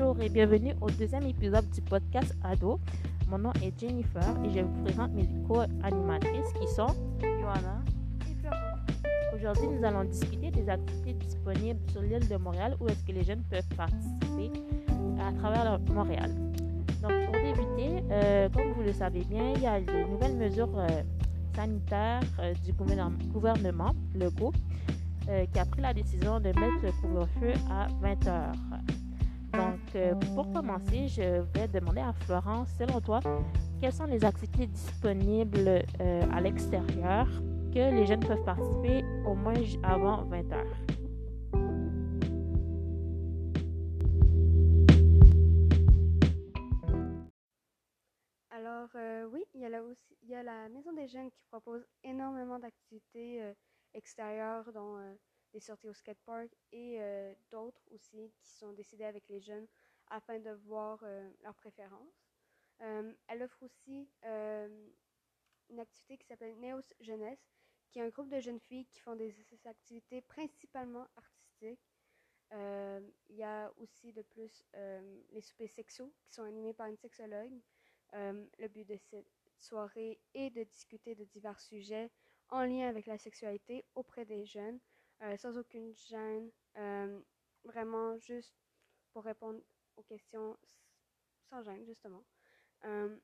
Bonjour et bienvenue au deuxième épisode du podcast Ado. Mon nom est Jennifer et je vous présente mes co-animatrices qui sont Johanna et Florent. Aujourd'hui, nous allons discuter des activités disponibles sur l'île de Montréal où est-ce que les jeunes peuvent participer à travers le- Montréal. Donc, pour débuter, euh, comme vous le savez bien, il y a de nouvelles mesures euh, sanitaires euh, du gouvernement, Legault, euh, qui a pris la décision de mettre le couvre-feu à 20 heures. Donc, euh, pour commencer, je vais demander à Florence, selon toi, quelles sont les activités disponibles euh, à l'extérieur que les jeunes peuvent participer au moins avant 20 heures? Alors, euh, oui, il y, a là aussi, il y a la Maison des Jeunes qui propose énormément d'activités extérieures, dont des sorties au skatepark et euh, d'autres aussi qui sont décidées avec les jeunes afin de voir euh, leurs préférences. Euh, elle offre aussi une activité qui s'appelle Neos Jeunesse, qui est un groupe de jeunes filles qui font des activités principalement artistiques. Il y a aussi de plus les soupers sexos qui sont animés par une sexologue. Le but de cette soirée est de discuter de divers sujets en lien avec la sexualité auprès des jeunes, euh, sans aucune gêne, euh, vraiment juste pour répondre aux questions sans gêne, justement. Euh,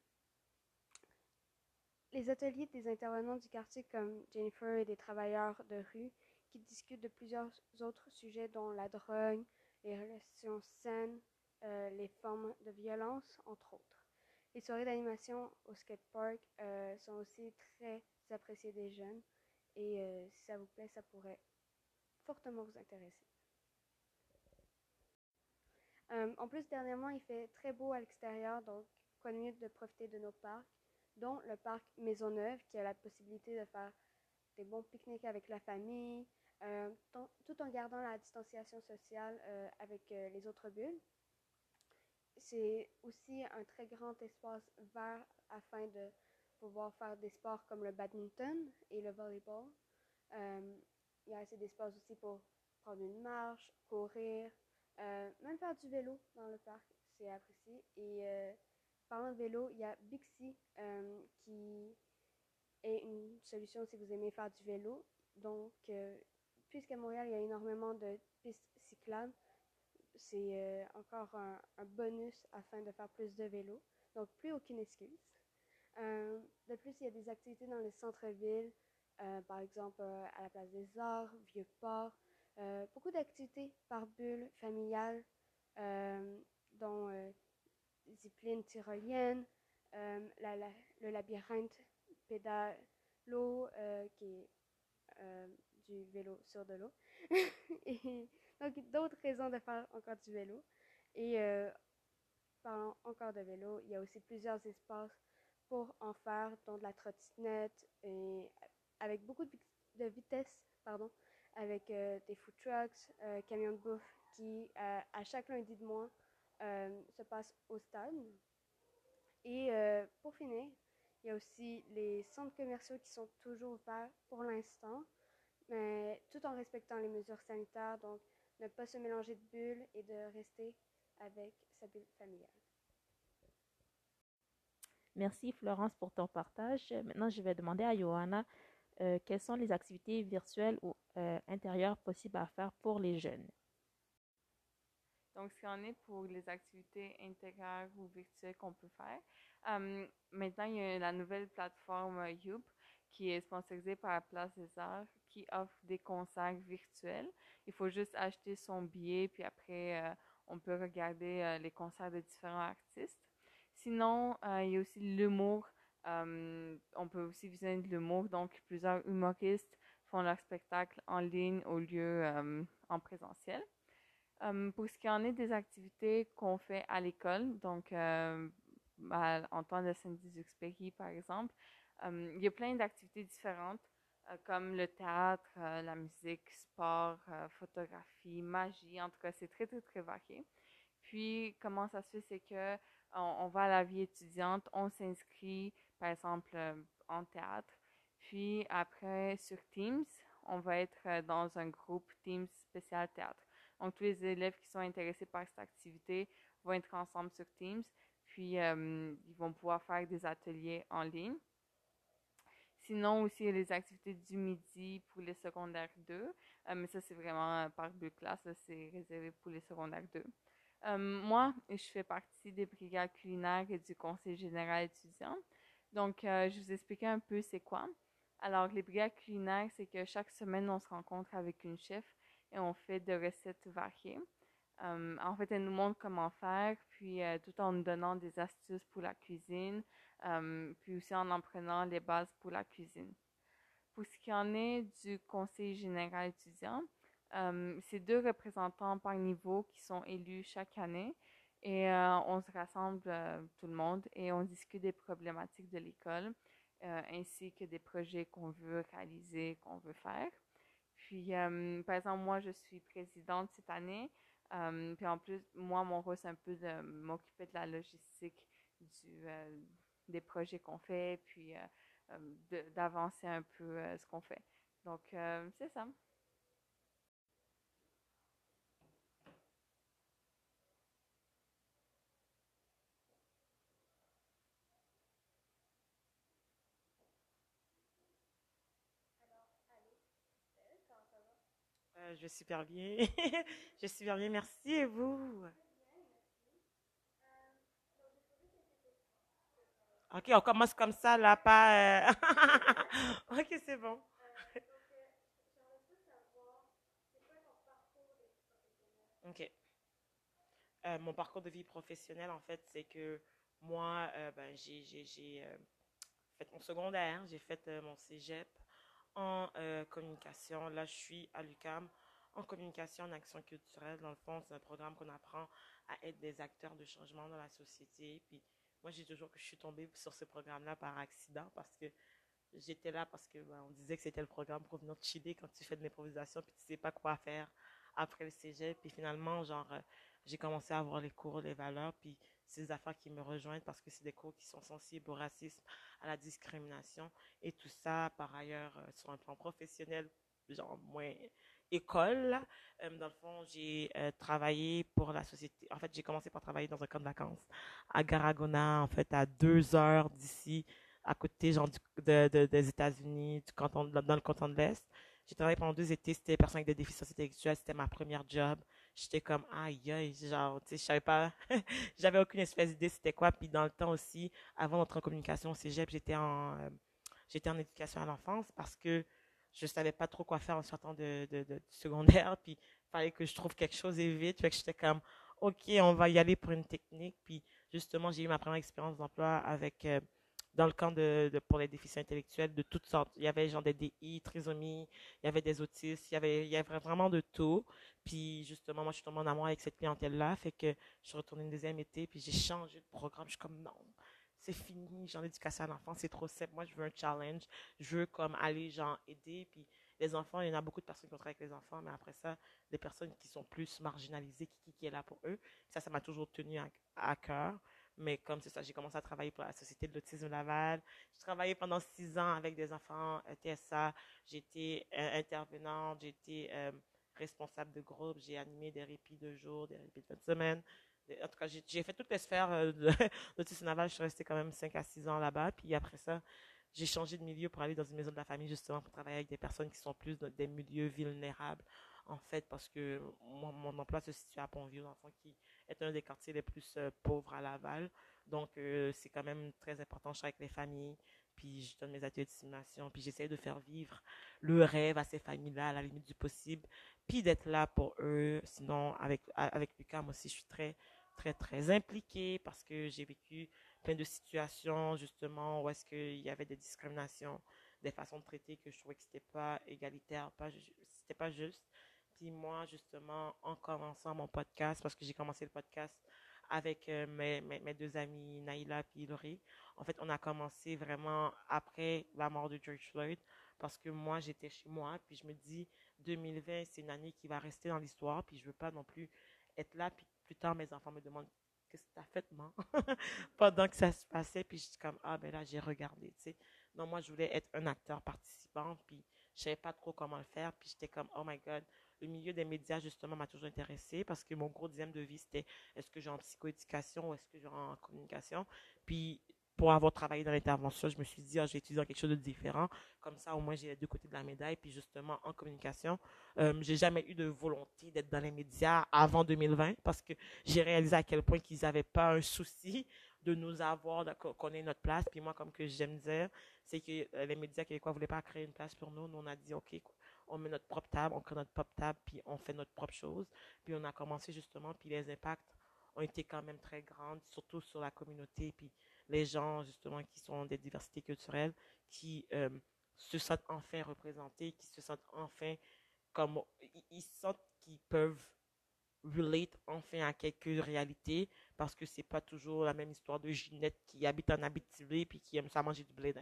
les ateliers des intervenants du quartier comme Jennifer et des travailleurs de rue qui discutent de plusieurs autres sujets dont la drogue, les relations saines, les formes de violence, entre autres. Les soirées d'animation au skatepark euh, sont aussi très appréciées des jeunes et si ça vous plaît, ça pourrait fortement vous intéresser. Euh, en plus, dernièrement, il fait très beau à l'extérieur, donc quoi de profiter de nos parcs, dont le parc Maisonneuve qui a la possibilité de faire des bons pique-niques avec la famille, euh, tout en gardant la distanciation sociale euh, avec les autres bulles. C'est aussi un très grand espace vert afin de pouvoir faire des sports comme le badminton et le volleyball. Il y a assez d'espace aussi pour prendre une marche, courir, euh, même faire du vélo dans le parc, c'est apprécié. Et euh, parlant de vélo, il y a Bixi euh, qui est une solution si vous aimez faire du vélo. Donc, puisqu'à Montréal, il y a énormément de pistes cyclables, c'est encore un, bonus afin de faire plus de vélo. Donc, plus aucune excuse. De plus, il y a des activités dans les centres-villes, euh, par exemple euh, à la place des Arts, Vieux-Port. Euh, beaucoup d'activités par bulle familiale, euh, dont euh, zipline tyrolienne, euh, la- le labyrinthe pédalo, euh, qui est euh, du vélo sur de l'eau. Donc, d'autres raisons de faire encore du vélo. Et euh, parlant encore de vélo, il y a aussi plusieurs espaces pour en faire, dont de la trottinette, et avec beaucoup de, vi- de vitesse, pardon, avec euh, des food trucks, euh, camions de bouffe qui, euh, à chaque lundi de mois, se passent au stade. Et pour finir, il y a aussi les centres commerciaux qui sont toujours ouverts pour l'instant, mais tout en respectant les mesures sanitaires, donc ne pas se mélanger de bulles et de rester avec sa bulle familiale. Merci Florence pour ton partage. Maintenant, je vais demander à Johanna euh, quelles sont les activités virtuelles ou euh, intérieures possibles à faire pour les jeunes? Donc, ce en est pour les activités intérieures ou virtuelles qu'on peut faire. Maintenant, il y a la nouvelle plateforme euh, Youp qui est sponsorisée par la Place des Arts qui offre des concerts virtuels. Il faut juste acheter son billet, puis après, on peut regarder les concerts de différents artistes. Sinon, il y a aussi l'humour. Euh, on peut aussi visionner de l'humour. Donc, plusieurs humoristes font leur spectacle en ligne au lieu euh, en présentiel. Um, pour ce qui en est des activités qu'on fait à l'école, donc euh, à Antoine de Saint-Exupéry par exemple, il y a plein d'activités différentes euh, comme le théâtre, euh, la musique, sport, euh, photographie, magie. En tout cas, c'est très très très varié. Puis comment ça se fait, c'est que on, on va à la vie étudiante, on s'inscrit par exemple euh, en théâtre. Puis après sur Teams, on va être euh, dans un groupe Teams spécial théâtre. Donc, tous les élèves qui sont intéressés par cette activité vont être ensemble sur Teams, puis ils vont pouvoir faire des ateliers en ligne. Sinon, aussi, les activités du midi pour les secondaires 2. mais ça, c'est vraiment par deux classes. C'est réservé pour les secondaires 2. moi, je fais partie des brigades culinaires et du conseil général étudiant. Donc, je vous expliquer un peu c'est quoi. Alors, les brigades culinaires, c'est que chaque semaine, on se rencontre avec une chef et on fait des recettes variées. Euh, en fait, elle nous montre comment faire, puis euh, tout en nous donnant des astuces pour la cuisine, euh, puis aussi en en prenant les bases pour la cuisine. Pour ce qui en est du conseil général étudiant, c'est deux représentants par niveau qui sont élus chaque année et on se rassemble tout le monde et on discute des problématiques de l'école ainsi que des projets qu'on veut réaliser, qu'on veut faire. Puis, par exemple, moi, je suis présidente cette année puis en plus, moi, mon rôle, c'est un peu de m'occuper de la logistique euh, des projets qu'on fait, puis euh, d'avancer un peu euh, ce qu'on fait. Donc, c'est ça. Je vais super bien. je vais super bien, merci. Et vous? Ok, on commence comme ça, là, pas. Euh, ok, c'est bon. Ok. Euh, mon parcours de vie professionnelle, en fait, c'est que moi, euh, ben, j'ai fait mon secondaire, j'ai fait mon cégep en euh, communication. Là, je suis à l'UCAM en communication en action culturelle. Dans le fond, c'est un programme qu'on apprend à être des acteurs de changement dans la société. Puis moi, j'ai toujours que je suis tombée sur ce programme-là par accident parce que j'étais là parce que ben, on disait que c'était le programme pour venir chiller quand tu fais de l'improvisation puis tu sais pas quoi faire après le cégep. Puis finalement, genre, euh, j'ai commencé à avoir les cours, les valeurs, puis ces affaires qui me rejoignent parce que c'est des cours qui sont sensibles au racisme, à la discrimination et tout ça, par ailleurs, euh, sur un plan professionnel, genre moins école. Euh, dans le fond, j'ai euh, travaillé pour la société. En fait, j'ai commencé par travailler dans un camp de vacances à Garagona, en fait, à deux heures d'ici, à côté, genre, des États-Unis, du canton, dans le canton de l'Est. J'ai travaillé pendant deux étés, c'était personne avec des déficiences intellectuelles, c'était ma première job j'étais comme aïe aïe genre tu sais je savais pas j'avais aucune espèce d'idée c'était quoi. Puis dans le temps aussi avant d'entrer en communication au cégep j'étais en euh, j'étais en éducation à l'enfance parce que je savais pas trop quoi faire en sortant de, de, secondaire. Puis fallait que je trouve quelque chose et vite. Fait que j'étais comme ok on va y aller pour une technique. Puis justement j'ai eu ma première expérience d'emploi avec euh, dans le camp de, pour les déficients intellectuels de toutes sortes. Il y avait genre des DI, trisomie, il y avait des autistes, il y avait, il y avait vraiment de tout. Puis justement, moi, je suis tombée en amour avec cette clientèle-là, fait que je suis retournée une deuxième été, puis j'ai changé de programme. Je suis comme non, c'est fini, genre l'éducation à l'enfant, c'est trop simple. Moi, je veux un challenge, je veux comme aller genre aider, puis les enfants, il y en a beaucoup de personnes qui travaillent avec les enfants, mais après ça, des personnes qui sont plus marginalisées, qui, qui, est là pour eux. Ça, ça m'a toujours tenu à, à cœur. Mais comme c'est ça, j'ai commencé à travailler pour la Société de l'autisme Laval. J'ai travaillé pendant six ans avec des enfants euh, TSA. J'étais euh, intervenante, j'étais euh, responsable de groupe, j'ai animé des répits de jour, des répits de fin de semaine. En tout cas, j'ai fait toutes les sphères de l'autisme Laval. Je suis restée quand même cinq à six ans là-bas. Puis après ça, j'ai changé de milieu pour aller dans une maison de la famille, justement, pour travailler avec des personnes qui sont plus dans des milieux vulnérables, en fait, parce que mon, emploi se situe à Pont-Vieux, l'enfant qui est un des quartiers les plus euh, pauvres à Laval. Donc, euh, c'est quand même très important. Je suis avec les familles, puis je donne mes ateliers de simulation, puis j'essaie de faire vivre le rêve à ces familles-là à la limite du possible, puis d'être là pour eux. Sinon, avec, avec Lucas, moi aussi, je suis très, très, très impliquée parce que j'ai vécu plein de situations, justement, où est-ce qu'il y avait des discriminations, des façons de traiter que je trouvais que c'était pas égalitaire, pas, c'était pas juste. Puis moi, justement, en commençant mon podcast, parce que j'ai commencé le podcast avec euh, mes, mes, deux amis, Naïla et Hilary, en fait, on a commencé vraiment après la mort de George Floyd, parce que moi, j'étais chez moi, puis je me dis, 2020, c'est une année qui va rester dans l'histoire, puis je veux pas non plus être là, puis plus tard, mes enfants me demandent, qu'est-ce que tu as fait, maman? Pendant que ça se passait, puis je suis comme, ah, ben là, j'ai regardé, tu sais. Non, moi, je voulais être un acteur participant, puis je savais pas trop comment le faire, puis j'étais comme, oh my God, le milieu des médias, justement, m'a toujours intéressé parce que mon gros dixième de vie, c'était est-ce que j'ai en psychoéducation ou est-ce que j'ai en communication. Puis, pour avoir travaillé dans l'intervention, je me suis dit, ah, j'ai étudié quelque chose de différent. Comme ça, au moins, j'ai les deux côtés de la médaille. Puis, justement, en communication, euh, j'ai jamais eu de volonté d'être dans les médias avant 2020 parce que j'ai réalisé à quel point qu'ils n'avaient pas un souci de nous avoir, qu'on ait notre place. Puis moi, comme que j'aime dire, c'est que euh, les médias québécois voulaient pas créer une place pour nous. Nous, on a dit, OK, on met notre propre table, on crée notre propre table, puis on fait notre propre chose. Puis on a commencé justement, puis les impacts ont été quand même très grands, surtout sur la communauté, puis les gens justement qui sont des diversités culturelles, qui euh, se sentent enfin représentés, qui se sentent enfin comme ils sentent qu'ils peuvent relate enfin à quelques réalités parce que c'est pas toujours la même histoire de Ginette qui habite en Abitibi puis qui aime ça manger du blé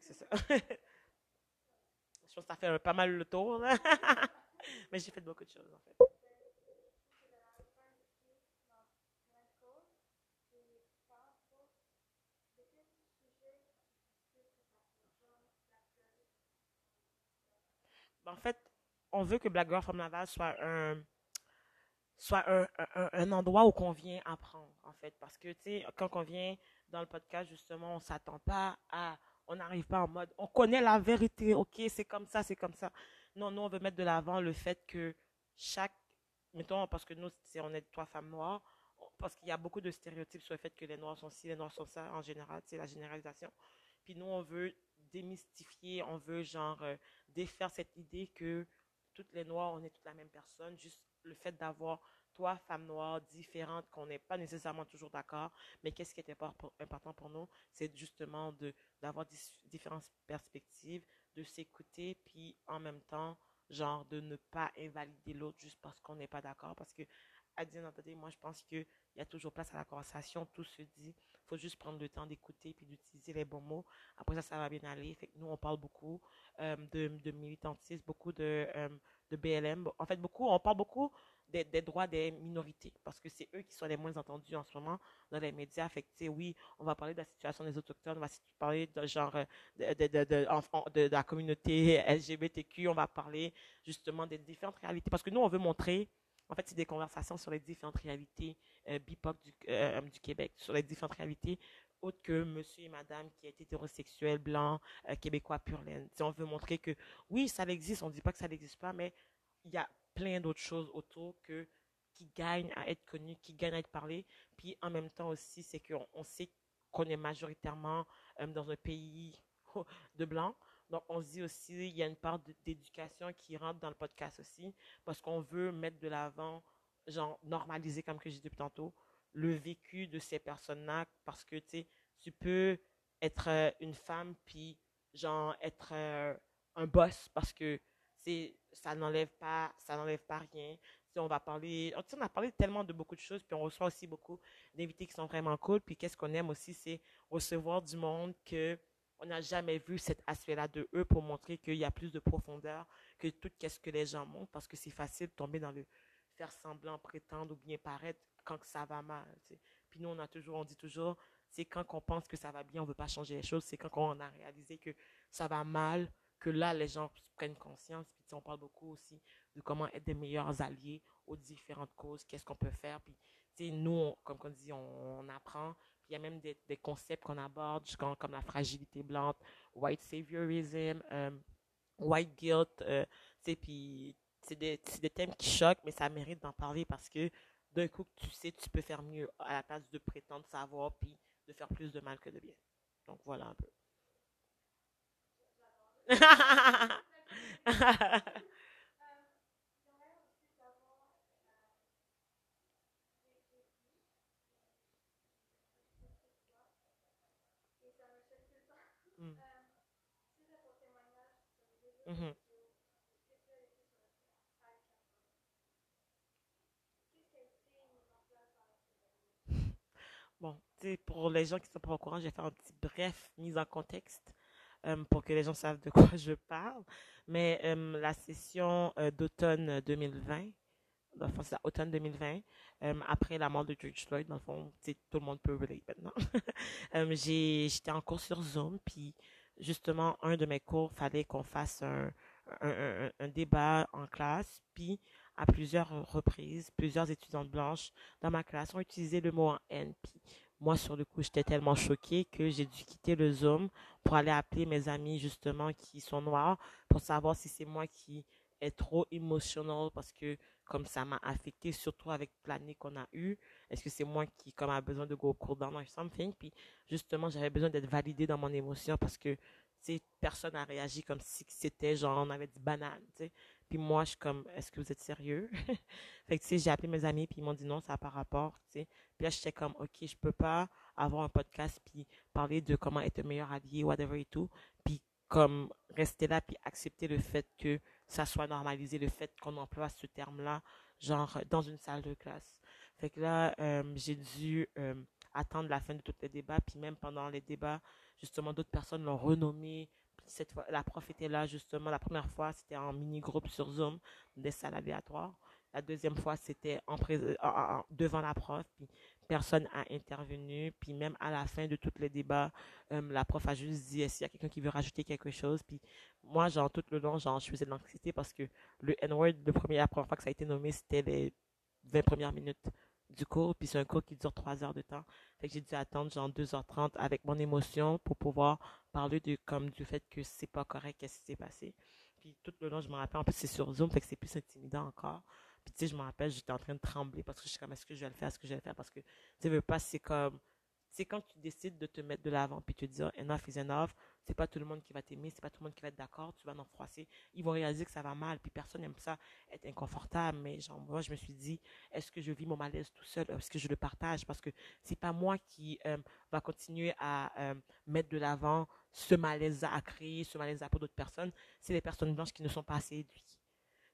c'est ça. Je pense que ça fait pas mal le tour Mais j'ai fait beaucoup de choses en fait. Ben, en fait, on veut que Black Girl from Laval soit un soit un, un, endroit où qu'on vient apprendre, en fait. Parce que, tu sais, quand on vient dans le podcast, justement, on s'attend pas à, on n'arrive pas en mode, on connaît la vérité, ok, c'est comme ça, c'est comme ça. Non, nous, on veut mettre de l'avant le fait que chaque, mettons, parce que nous, on est trois femmes noires, parce qu'il y a beaucoup de stéréotypes sur le fait que les noirs sont ci, les noirs sont ça, en général, c'est la généralisation. Puis nous, on veut démystifier, on veut, genre, euh, défaire cette idée que toutes les noirs, on est toute la même personne, juste le fait d'avoir trois femmes noires différentes, qu'on n'est pas nécessairement toujours d'accord, mais qu'est-ce qui est important pour nous, c'est justement de d'avoir différentes perspectives, de s'écouter, puis en même temps, genre de ne pas invalider l'autre juste parce qu'on n'est pas d'accord, parce que à dire moi je pense qu'il y a toujours place à la conversation, tout se dit, il faut juste prendre le temps d'écouter puis d'utiliser les bons mots. Après ça, ça va bien aller. Nous, on parle beaucoup euh, de, de militantisme, beaucoup de, euh, de BLM. En fait, beaucoup, on parle beaucoup des, droits des minorités, parce que c'est eux qui sont les moins entendus en ce moment dans les médias. Fait oui, on va parler de la situation des autochtones, on va parler de genre euh, de, de, de, la communauté LGBTQ, on va parler justement des différentes réalités, parce que nous, on veut montrer, en fait, c'est des conversations sur les différentes réalités euh, BIPOC du, euh, du Québec, sur les différentes réalités autres que monsieur et madame qui est hétérosexuel, blanc, euh, québécois pur laine. on veut montrer que oui, ça existe, on ne dit pas que ça n'existe pas, mais il y a plein d'autres choses autour que qui gagnent à être connues, qui gagnent à être parlées. Puis en même temps aussi, c'est qu'on on sait qu'on est majoritairement euh, dans un pays de blancs. Donc, on se dit aussi, il y a une part d'éducation qui rentre dans le podcast aussi, parce qu'on veut mettre de l'avant, genre, normaliser, comme que j'ai dit tantôt, le vécu de ces personnes-là, parce que, tu tu peux être euh, une femme, puis, genre, être euh, un boss, parce que ça n'enlève pas, ça n'enlève pas rien. On va parler, on a parlé tellement de beaucoup de choses, puis on reçoit aussi beaucoup d'invités qui sont vraiment cool. Puis qu'est-ce qu'on aime aussi, c'est recevoir du monde que on n'a jamais vu cet aspect-là de eux pour montrer qu'il y a plus de profondeur que tout qu'est-ce que les gens montrent, parce que c'est facile de tomber dans le faire semblant, prétendre ou bien paraître quand ça va mal. Puis nous, on a toujours, on dit toujours, c'est quand on pense que ça va bien, on veut pas changer les choses, c'est quand on a réalisé que ça va mal, que là, les gens prennent conscience. Puis, on parle beaucoup aussi de comment être des meilleurs alliés aux différentes causes, qu'est-ce qu'on peut faire. Puis, nous, comme on dit, on, apprend. Puis, il y a même des, concepts qu'on aborde, comme, la fragilité blanche, white saviorism, euh, white guilt. Euh, c'est des, des thèmes qui choquent, mais ça mérite d'en parler parce que d'un coup, tu sais, tu peux faire mieux à la place de prétendre savoir, puis de faire plus de mal que de bien. Donc, voilà un peu. Mm. Bon, pour les gens qui sont pas au courant, je vais faire un petit bref mise en contexte. Euh, pour que les gens savent de quoi je parle. Mais euh, la session euh, d'automne 2020, dans le fond, c'est automne 2020, après la mort de George Floyd, dans le fond, tout le monde peut relate maintenant. j'étais en cours sur Zoom, puis justement, un de mes cours, fallait qu'on fasse un, débat en classe, puis à plusieurs reprises, plusieurs étudiantes blanches dans ma classe ont utilisé le mot en haine. Puis moi, sur le coup, j'étais tellement choquée que j'ai dû quitter le Zoom pour aller appeler mes amis, justement, qui sont noirs, pour savoir si c'est moi qui est trop émotionnel parce que comme ça m'a affecté, surtout avec l'année qu'on a eue. Est-ce que c'est moi qui, comme, a besoin de go cours dans something? Puis, justement, j'avais besoin d'être validée dans mon émotion parce que, tu personne n'a réagi comme si c'était genre, on avait dit banane, tu sais. Moi, je suis comme, est-ce que vous êtes sérieux? fait que, tu j'ai appelé mes amis, puis ils m'ont dit non, ça n'a pas rapport, tu sais. Puis là, j'étais comme, OK, je peux pas avoir un podcast, puis parler de comment être meilleur allié, whatever et tout. Puis comme rester là, puis accepter le fait que ça soit normalisé, le fait qu'on emploie ce terme-là, genre dans une salle de classe. Fait que là, euh, j'ai dû euh, attendre la fin de tous les débats, puis même pendant les débats, justement, d'autres personnes l'ont renommé. Cette fois, la prof était là, justement, la première fois, c'était en mini-groupe sur Zoom, des salles aléatoires. La deuxième fois, c'était en, devant la prof, puis personne a intervenu. Puis même à la fin de tous les débats, euh, la prof a juste dit, qu'il y a quelqu'un qui veut rajouter quelque chose? Puis moi, genre, tout le long, genre, je faisais de l'anxiété parce que le N-word, la première fois que ça a été nommé, c'était les 20 premières minutes du cours, puis c'est un cours qui dure trois heures de temps. Fait que j'ai dû attendre genre 2h30 avec mon émotion pour pouvoir parler de comme du fait que c'est pas correct, qu'est-ce qui s'est passé. Puis tout le long, je me rappelle, en plus c'est sur Zoom, fait que c'est plus intimidant encore. Puis, tu sais, je me rappelle, j'étais en train de trembler parce que je suis comme, est-ce que je vais le faire, est-ce que je vais le faire? Parce que, tu veux pas, c'est comme, c'est quand tu décides de te mettre de l'avant puis te dire enough is enough, c'est pas tout le monde qui va t'aimer, c'est pas tout le monde qui va être d'accord, tu vas en froisser. Ils vont réaliser que ça va mal, puis personne n'aime ça, être inconfortable. Mais genre, moi, je me suis dit, est-ce que je vis mon malaise tout seul, est-ce que je le partage? Parce que c'est pas moi qui euh, va continuer à euh, mettre de l'avant ce malaise à créer, ce malaise à pour d'autres personnes. C'est les personnes blanches qui ne sont pas assez éduquées.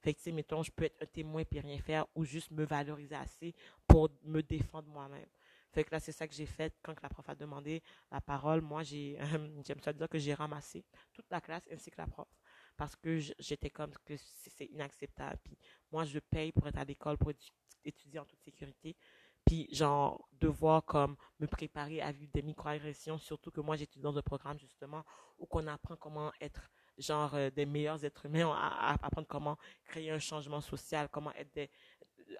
Fait que, tu sais, mettons, je peux être un témoin puis rien faire ou juste me valoriser assez pour me défendre moi-même. Fait que là, c'est ça que j'ai fait quand la prof a demandé la parole. Moi, j'ai, j'aime ça dire que j'ai ramassé toute la classe ainsi que la prof. Parce que j'étais comme que c'est inacceptable. Puis moi, je paye pour être à l'école, pour étudier en toute sécurité. Puis, genre, devoir comme me préparer à vivre des microagressions, surtout que moi, j'étudie dans un programme, justement, où qu'on apprend comment être genre euh, des meilleurs êtres humains, à, apprendre comment créer un changement social, comment être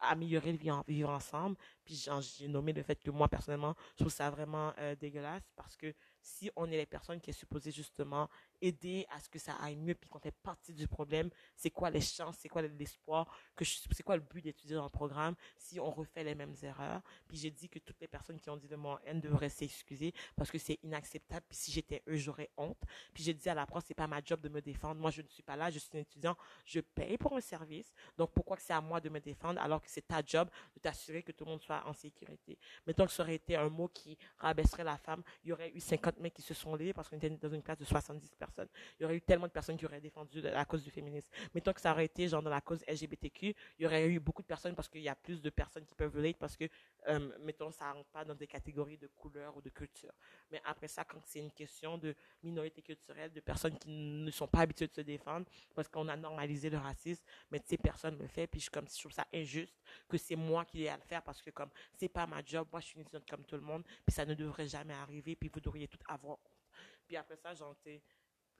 améliorer le vivre, vivre ensemble. Puis j'ai nommé le fait que moi, personnellement, je trouve ça vraiment euh, dégueulasse parce que si on est les personnes qui est supposées justement aider à ce que ça aille mieux, puis qu'on fait partie du problème, c'est quoi les chances, c'est quoi l'espoir, que c'est quoi le but d'étudier dans le programme si on refait les mêmes erreurs? Puis j'ai dit que toutes les personnes qui ont dit de moi haine devraient s'excuser parce que c'est inacceptable. Puis si j'étais eux, j'aurais honte. Puis j'ai dit à la prof, c'est pas ma job de me défendre. Moi, je ne suis pas là, je suis un étudiant, je paye pour un service. Donc pourquoi que c'est à moi de me défendre alors que c'est ta job de t'assurer que tout le monde soit en sécurité? Mettons que ça aurait été un mot qui rabaisserait la femme, il y aurait eu 50 mais qui se sont levés parce qu'on était dans une classe de 70 personnes. Il y aurait eu tellement de personnes qui auraient défendu la cause du féminisme. Mettons que ça aurait été genre dans la cause LGBTQ, il y aurait eu beaucoup de personnes parce qu'il y a plus de personnes qui peuvent relate parce que, euh, mettons, ça rentre pas dans des catégories de couleur ou de culture. Mais après ça, quand c'est une question de minorité culturelle, de personnes qui ne sont pas habituées de se défendre parce qu'on a normalisé le racisme, mais ces personnes le font, puis je, comme, je trouve ça injuste que c'est moi qui ai à le faire parce que comme c'est pas ma job, moi je suis une étudiante comme tout le monde, puis ça ne devrait jamais arriver, puis vous devriez tout avoir Puis après ça, genre,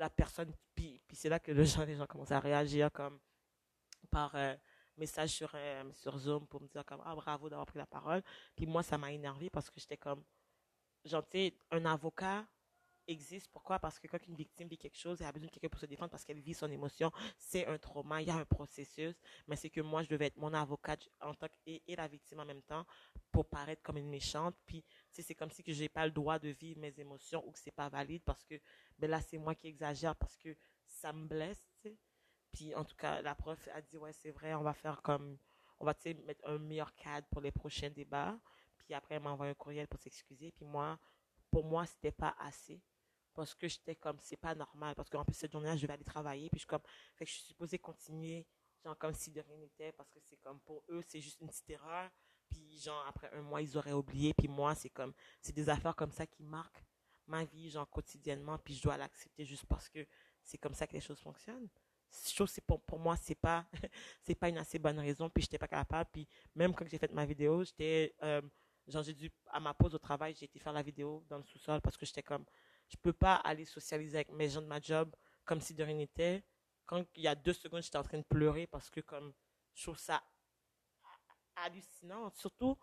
la personne, puis, puis c'est là que le gens, les gens commencent à réagir comme par message sur, euh, sur Zoom pour me dire comme, ah, bravo d'avoir pris la parole. Puis moi, ça m'a énervé parce que j'étais comme, genre, tu sais, un avocat, existe. Pourquoi? Parce que quand une victime vit quelque chose, elle a besoin de quelqu'un pour se défendre parce qu'elle vit son émotion. C'est un trauma, il y a un processus. Mais c'est que moi, je devais être mon avocate en tant que, et, la victime en même temps pour paraître comme une méchante. Puis, c'est comme si que j'ai pas le droit de vivre mes émotions ou que c'est pas valide parce que, ben là, c'est moi qui exagère parce que ça me blesse, Puis, en tout cas, la prof a dit, ouais, c'est vrai, on va faire comme, on va, mettre un meilleur cadre pour les prochains débats. Puis après, elle m'a envoyé un courriel pour s'excuser. Puis moi, pour moi, c'était pas assez parce que j'étais comme c'est pas normal parce qu'en plus cette journée-là je vais aller travailler puis je comme fait que je suis supposée continuer genre comme si de rien n'était parce que c'est comme pour eux c'est juste une petite erreur puis genre après un mois ils auraient oublié puis moi c'est comme c'est des affaires comme ça qui marquent ma vie genre quotidiennement puis je dois l'accepter juste parce que c'est comme ça que les choses fonctionnent. Je c'est pour, pour moi c'est pas c'est pas une assez bonne raison puis j'étais pas capable puis même quand j'ai fait ma vidéo j'étais euh, genre j'ai dû à ma pause au travail j'ai été faire la vidéo dans le sous-sol parce que j'étais comme je peux pas aller socialiser avec mes gens de ma job comme si de rien n'était quand il y a deux secondes, j'étais en train de pleurer parce que comme je trouve ça hallucinant. Surtout,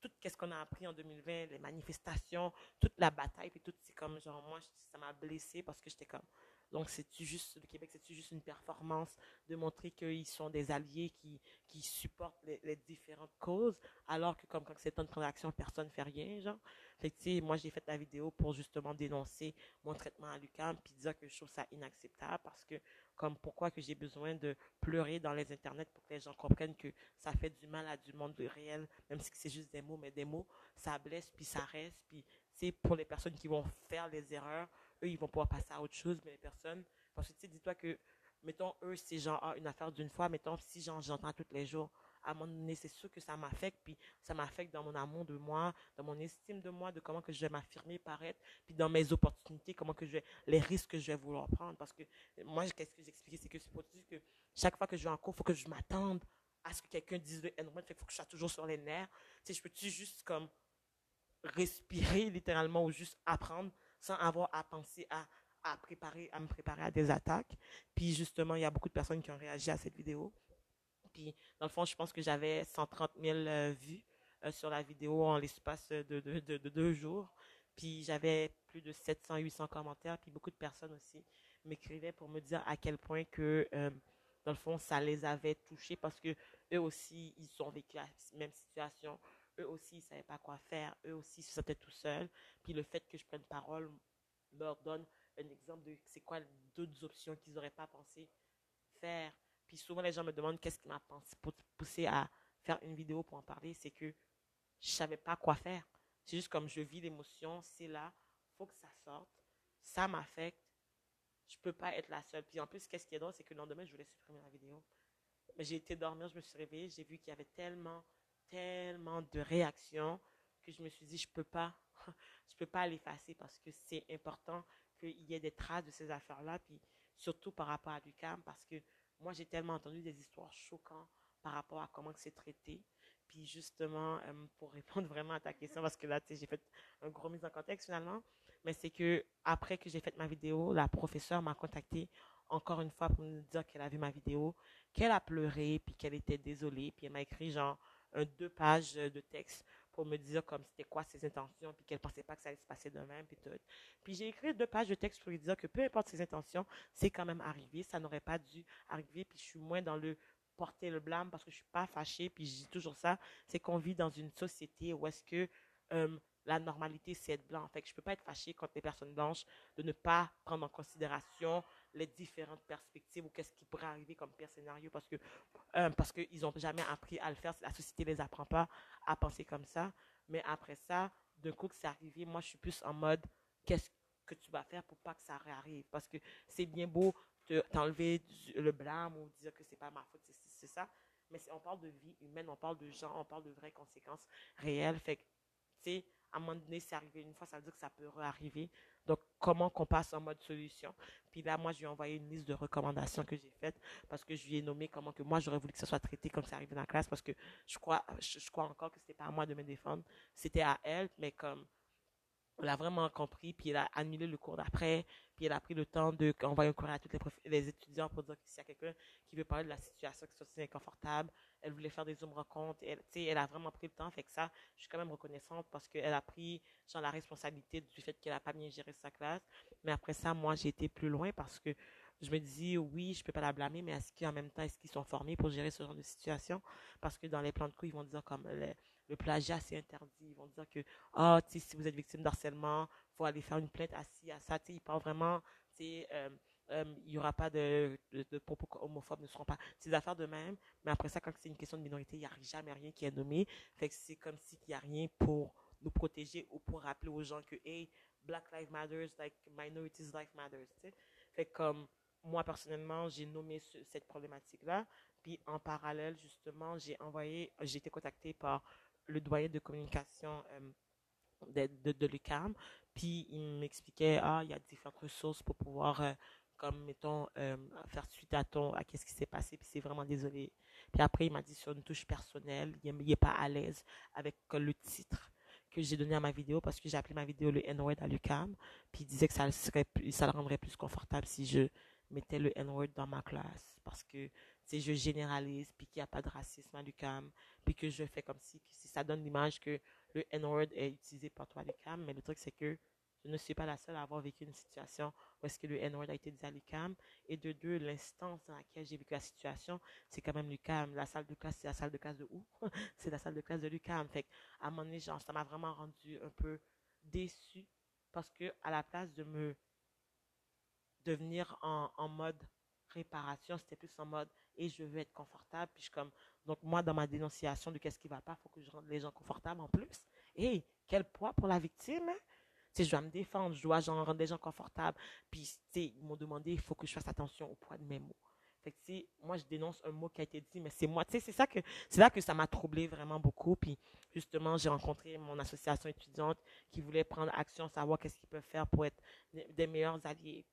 tout ce qu'on a appris en 2020, les manifestations, toute la bataille, puis tout, c'est comme, genre, moi, ça m'a blessé parce que j'étais comme, donc, c'est juste, le Québec, c'est juste une performance de montrer qu'ils sont des alliés qui, qui supportent les, différentes causes, alors que comme quand c'est une transaction, personne ne fait rien, genre? Moi, j'ai fait la vidéo pour justement dénoncer mon traitement à l'UQAM, puis dire que je trouve ça inacceptable parce que, comme pourquoi que j'ai besoin de pleurer dans les internets pour que les gens comprennent que ça fait du mal à du monde réel, même si c'est juste des mots, mais des mots, ça blesse, puis ça reste, puis, c'est pour les personnes qui vont faire les erreurs, eux, ils vont pouvoir passer à autre chose, mais les personnes, parce que tu sais, dis-toi que, mettons, eux, c'est genre ah, une affaire d'une fois, mettons, si j'entends tous les jours, à un moment donné, c'est sûr que ça m'affecte, puis ça m'affecte dans mon amour de moi, dans mon estime de moi, de comment que je vais m'affirmer, paraître, puis dans mes opportunités, comment que je vais, les risques que je vais vouloir prendre. Parce que moi, qu'est-ce que j'expliquais, c'est que c'est pour dire que chaque fois que je vais en cours, il faut que je m'attende à ce que quelqu'un dise le N-word, il faut que je sois toujours sur les nerfs. Tu sais, je peux-tu juste comme respirer littéralement ou juste apprendre? Sans avoir à penser à, à, préparer, à me préparer à des attaques. Puis justement, il y a beaucoup de personnes qui ont réagi à cette vidéo. Puis dans le fond, je pense que j'avais 130 000 euh, vues euh, sur la vidéo en l'espace de, de, de, deux jours. Puis j'avais plus de 700, 800 commentaires. Puis beaucoup de personnes aussi m'écrivaient pour me dire à quel point que, euh, dans le fond, ça les avait touchés parce que eux aussi, ils ont vécu la même situation eux aussi, ils savaient pas quoi faire. Eux aussi, ils se sentaient tout seuls. Puis le fait que je prenne parole leur donne un exemple de c'est quoi d'autres options qu'ils n'auraient pas pensé faire. Puis souvent, les gens me demandent qu'est-ce qui m'a poussé à faire une vidéo pour en parler. C'est que je savais pas quoi faire. C'est juste comme je vis l'émotion, c'est là, faut que ça sorte. Ça m'affecte. Je peux pas être la seule. Puis en plus, qu'est-ce qui est drôle, c'est que le lendemain, je voulais supprimer la vidéo. Mais j'ai été dormir, je me suis réveillée, j'ai vu qu'il y avait tellement tellement de réactions que je me suis dit, je peux pas, je peux pas l'effacer parce que c'est important qu'il y ait des traces de ces affaires-là, puis surtout par rapport à Lucam, parce que moi, j'ai tellement entendu des histoires choquantes par rapport à comment c'est traité. Puis justement, euh, pour répondre vraiment à ta question, parce que là, tu sais, j'ai fait un gros mise en contexte finalement, mais c'est que après que j'ai fait ma vidéo, la professeure m'a contacté encore une fois pour me dire qu'elle a vu ma vidéo, qu'elle a pleuré, puis qu'elle était désolée, puis elle m'a écrit genre, un deux pages de texte pour me dire comme c'était quoi ses intentions, puis qu'elle pensait pas que ça allait se passer de même, puis tout. Puis j'ai écrit deux pages de texte pour lui dire que peu importe ses intentions, c'est quand même arrivé, ça n'aurait pas dû arriver, puis je suis moins dans le porter le blâme parce que je suis pas fâchée, puis je dis toujours ça, c'est qu'on vit dans une société où est-ce que euh, la normalité, c'est être blanc. En fait, je peux pas être fâchée contre les personnes blanches de ne pas prendre en considération les différentes perspectives ou qu'est-ce qui pourrait arriver comme pire scénario parce que euh, parce qu'ils n'ont jamais appris à le faire. La société les apprend pas à penser comme ça. Mais après ça, d'un coup que c'est arrivé, moi je suis plus en mode qu'est-ce que tu vas faire pour pas que ça réarrive? Parce que c'est bien beau t'enlever le blâme ou dire que c'est pas ma faute, c'est ça. Mais on parle de vie humaine, on parle de gens, on parle de vraies conséquences réelles. Fait que, tu sais, à un moment donné, c'est arrivé une fois, ça veut dire que ça peut réarriver. Donc, comment qu'on passe en mode solution? Puis là, moi, je lui ai envoyé une liste de recommandations que j'ai faites parce que je lui ai nommé comment que moi, j'aurais voulu que ça soit traité comme ça arrivé dans la classe parce que je crois, je, crois encore que c'était pas à moi de me défendre. C'était à elle, mais comme elle a vraiment compris, puis elle a annulé le cours d'après, puis elle a pris le temps de envoyer un courrier à tous les, les étudiants pour dire que s'il y a quelqu'un qui veut parler de la situation qui soit inconfortable, elle voulait faire des zooms rencontres, elle, a vraiment pris le temps, ça, je suis quand même reconnaissante parce qu'elle a pris genre la responsabilité du fait qu'elle a pas bien géré sa classe, mais après ça, moi, j'ai été plus loin parce que je me dis, oui, je peux pas la blâmer, mais est-ce qu'en même temps, est-ce qu'ils sont formés pour gérer ce genre de situation? Parce que dans les plans de coups, ils vont dire comme, le plagiat, c'est interdit. Ils vont dire que, oh, si vous êtes victime d'harcèlement, faut aller faire une plainte à ci, à ça. ils parlent vraiment, euh, euh, il n'y aura pas de, de, propos homophobes, ne seront pas. Des affaires de même, mais après ça, quand c'est une question de minorité, il n'y a jamais rien qui est nommé. Fait que c'est comme s'il n'y a rien pour nous protéger ou pour rappeler aux gens que, hey, Black Lives Matters, like minorities life matters, Fait comme, moi, personnellement, j'ai nommé cette problématique-là. Puis, en parallèle, justement, j'ai envoyé, j'ai été contactée par le doyen de communication euh, de, de, l'UQAM, puis il m'expliquait, ah, il y a différentes ressources pour pouvoir, euh, comme, mettons, euh, faire suite à ton, à qu'est-ce qui s'est passé, puis c'est vraiment désolé. Puis après, il m'a dit sur une touche personnelle, il n'est pas à l'aise avec le titre que j'ai donné à ma vidéo parce que j'ai appelé ma vidéo le N-word à l'UQAM, puis il disait que ça, serait, ça le rendrait plus confortable si je mettait le N-word dans ma classe parce que c'est je généralise puis qu'il n'y a pas de racisme à l'UCAM puis que je fais comme si, si ça donne l'image que le N-word est utilisé par toi à l'UCAM mais le truc c'est que je ne suis pas la seule à avoir vécu une situation où est-ce que le N-word a été dit à l'UCAM. Et de deux, l'instance dans laquelle j'ai vécu la situation, c'est quand même l'UCAM. La salle de classe, c'est la salle de classe de où? c'est la salle de classe de l'UCAM. Fait à un moment genre, ça m'a vraiment rendu un peu déçu parce que à la place de me devenir en, en mode réparation, c'était plus en mode et je veux être confortable. Puis je comme, donc moi, dans ma dénonciation de qu'est-ce qui va pas, il faut que je rende les gens confortables en plus. Et quel poids pour la victime, hein? je dois me défendre, je dois genre, rendre les gens confortables. Puis, ils m'ont demandé, il faut que je fasse attention au poids de mes mots. Fait que, moi, je dénonce un mot qui a été dit, mais c'est moi. Tu sais, c'est ça que, c'est là que ça m'a troublé vraiment beaucoup. Puis, justement, j'ai rencontré mon association étudiante qui voulait prendre action, savoir qu'est-ce qu'ils peuvent faire pour être des meilleurs alliés.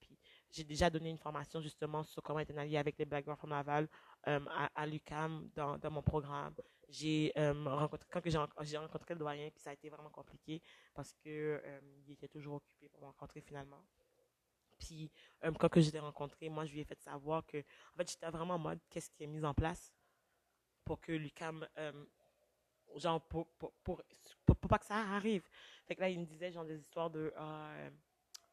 J'ai déjà donné une formation, justement, sur comment être un allié avec les Black Girls from Laval, euh, à, l'UCAM dans, mon programme. J'ai euh, rencontré quand j'ai rencontré le doyen puis ça a été vraiment compliqué parce que euh, il était toujours occupé pour me rencontrer finalement. Puis euh, quand je l'ai rencontré moi je lui ai fait savoir que en fait j'étais vraiment en mode qu'est-ce qui est mis en place pour que Lucam genre pour pour, pour pour, pas que ça arrive. Fait que là il me disait genre des histoires de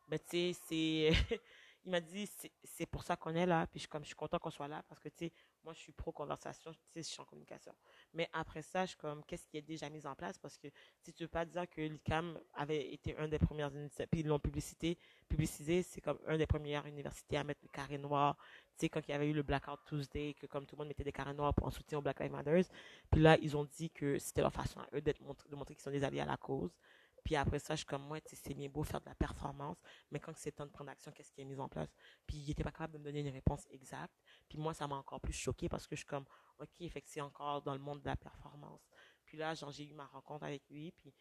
ben tu sais c'est il m'a dit c'est pour ça qu'on est là puis je comme je suis content qu'on soit là parce que tu sais moi, je suis pro-conversation, tu sais, je suis en communication. Mais après ça, je comme, qu'est-ce qui est déjà mis en place? Parce que si tu veux pas dire que l'ICAM avait été un des premières universités, puis ils l'ont publicité, publicisé, c'est comme un des premières universités à mettre le carré noir. Tu sais, quand il y avait eu le Blackout Tuesday, que comme tout le monde mettait des carrés noirs pour en soutien au Black Lives Matter. Puis là, ils ont dit que c'était leur façon à eux d'être de montrer qu'ils sont des alliés à la cause. Puis après ça, je suis comme, moi, c'est bien beau faire de la performance, mais quand c'est temps de prendre action, qu'est-ce qui est mis en place? Puis il était pas capable de me donner une réponse exacte. Puis moi, ça m'a encore plus choqué parce que je suis comme, OK, fait que c'est encore dans le monde de la performance. Puis là, j'ai eu ma rencontre avec lui, puis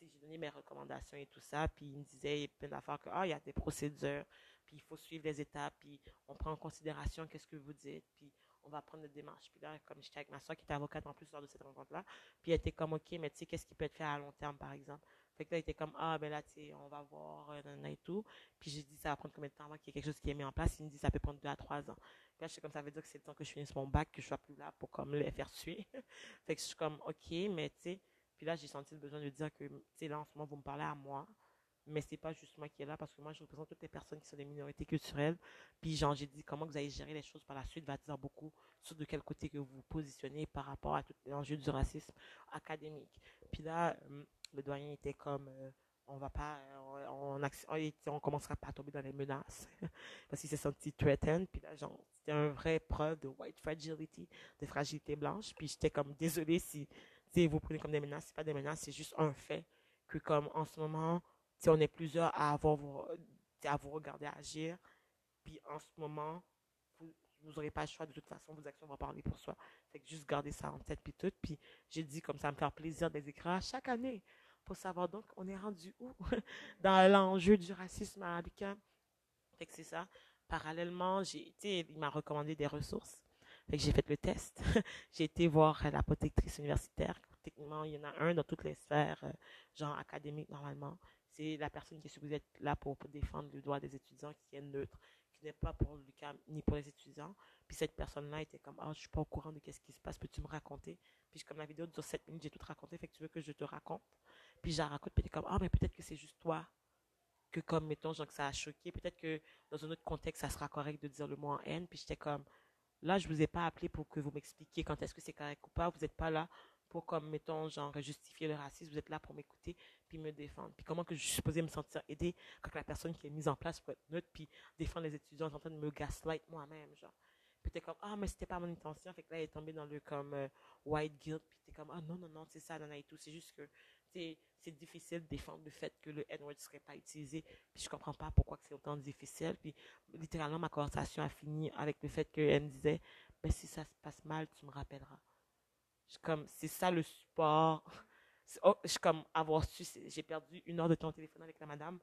j'ai donné mes recommandations et tout ça, puis il me disait plein d'affaires que, ah, il y a des procédures, puis il faut suivre les étapes, puis on prend en considération qu'est-ce que vous dites, puis on va prendre des démarches. Puis là, comme j'étais avec ma soeur qui était avocate en plus lors de cette rencontre-là, puis elle était comme, OK, mais tu sais, qu'est-ce qui peut être fait à long terme, par exemple? Fait que là, il était comme, ah, ben là, tu sais, on va voir, euh, et tout. Puis j'ai dit, ça va prendre combien de temps avant qu'il y ait quelque chose qui est mis en place? Il me dit, ça peut prendre deux à trois ans. Puis là, je suis comme, ça veut dire que c'est le temps que je finisse mon bac, que je sois plus là pour comme les faire suer. fait que je suis comme, ok, mais tu sais, puis là, j'ai senti le besoin de dire que, tu sais, là, en ce moment, vous me parlez à moi mais c'est pas juste moi qui est là parce que moi je représente toutes les personnes qui sont des minorités culturelles puis genre j'ai dit comment vous allez gérer les choses par la suite? Va dire beaucoup sur de quel côté que vous vous positionnez par rapport à tout l'enjeu du racisme académique? Puis là euh, le doyen était comme euh, on va pas euh, on, on, on, commencera pas à tomber dans les menaces. Parce qu'il s'est senti threatened. Puis là genre c'était un vrai preuve de white fragility de fragilité blanche. Puis j'étais comme désolée si vous prenez comme des menaces c'est pas des menaces c'est juste un fait que comme en ce moment si on est plusieurs à avoir vous, à vous regarder agir, puis en ce moment, vous n'aurez pas le choix. De toute façon, vos actions vont parler pour soi. Fait que juste garder ça en tête puis tout. Puis j'ai dit comme ça me faire plaisir de les écrire chaque année pour savoir donc on est rendu où dans l'enjeu du racisme l'UQAM. Fait que c'est ça. Parallèlement, j'ai été, il m'a recommandé des ressources. Fait que j'ai fait le test. j'ai été voir la protectrice universitaire. Techniquement, il y en a un dans toutes les sphères, euh, genre académiques normalement c'est la personne qui est supposée être là pour, défendre le droit des étudiants, qui est neutre, qui n'est pas pour l'UQAM ni pour les étudiants. Puis cette personne-là était comme, ah, je suis pas au courant de qu'est-ce qui se passe, peux-tu me raconter? Puis comme la vidéo dure 7 minutes, j'ai tout raconté, fait que tu veux que je te raconte? Puis je la raconte, puis comme, ah, mais peut-être que c'est juste toi que comme, mettons, genre que ça a choqué. Peut-être que dans un autre contexte, ça sera correct de dire le mot en haine. Puis j'étais comme, là, je vous ai pas appelé pour que vous m'expliquiez quand est-ce que c'est correct ou pas. Vous n'êtes pas là pour, comme, mettons, genre, justifier le racisme. Vous êtes là pour m'écouter puis me défendre. Puis comment que je suis supposée me sentir aidée quand la personne qui est mise en place pour être neutre puis défendre les étudiants est en train de me gaslight moi-même, genre. Puis t'es comme, ah, mais c'était pas mon intention. Fait que là, elle est tombée dans le, comme, euh, white guilt. Puis t'es comme, ah, non, non, non, c'est ça, non, et tout. C'est juste que, c'est difficile de défendre le fait que le N-word serait pas utilisé. Puis je comprends pas pourquoi c'est autant difficile. Puis littéralement, ma conversation a fini avec le fait qu'elle me disait, ben si ça se passe mal, tu me rappelleras. comme, c'est ça le support Oh, je comme avoir su, j'ai perdu une heure de temps au téléphone avec la madame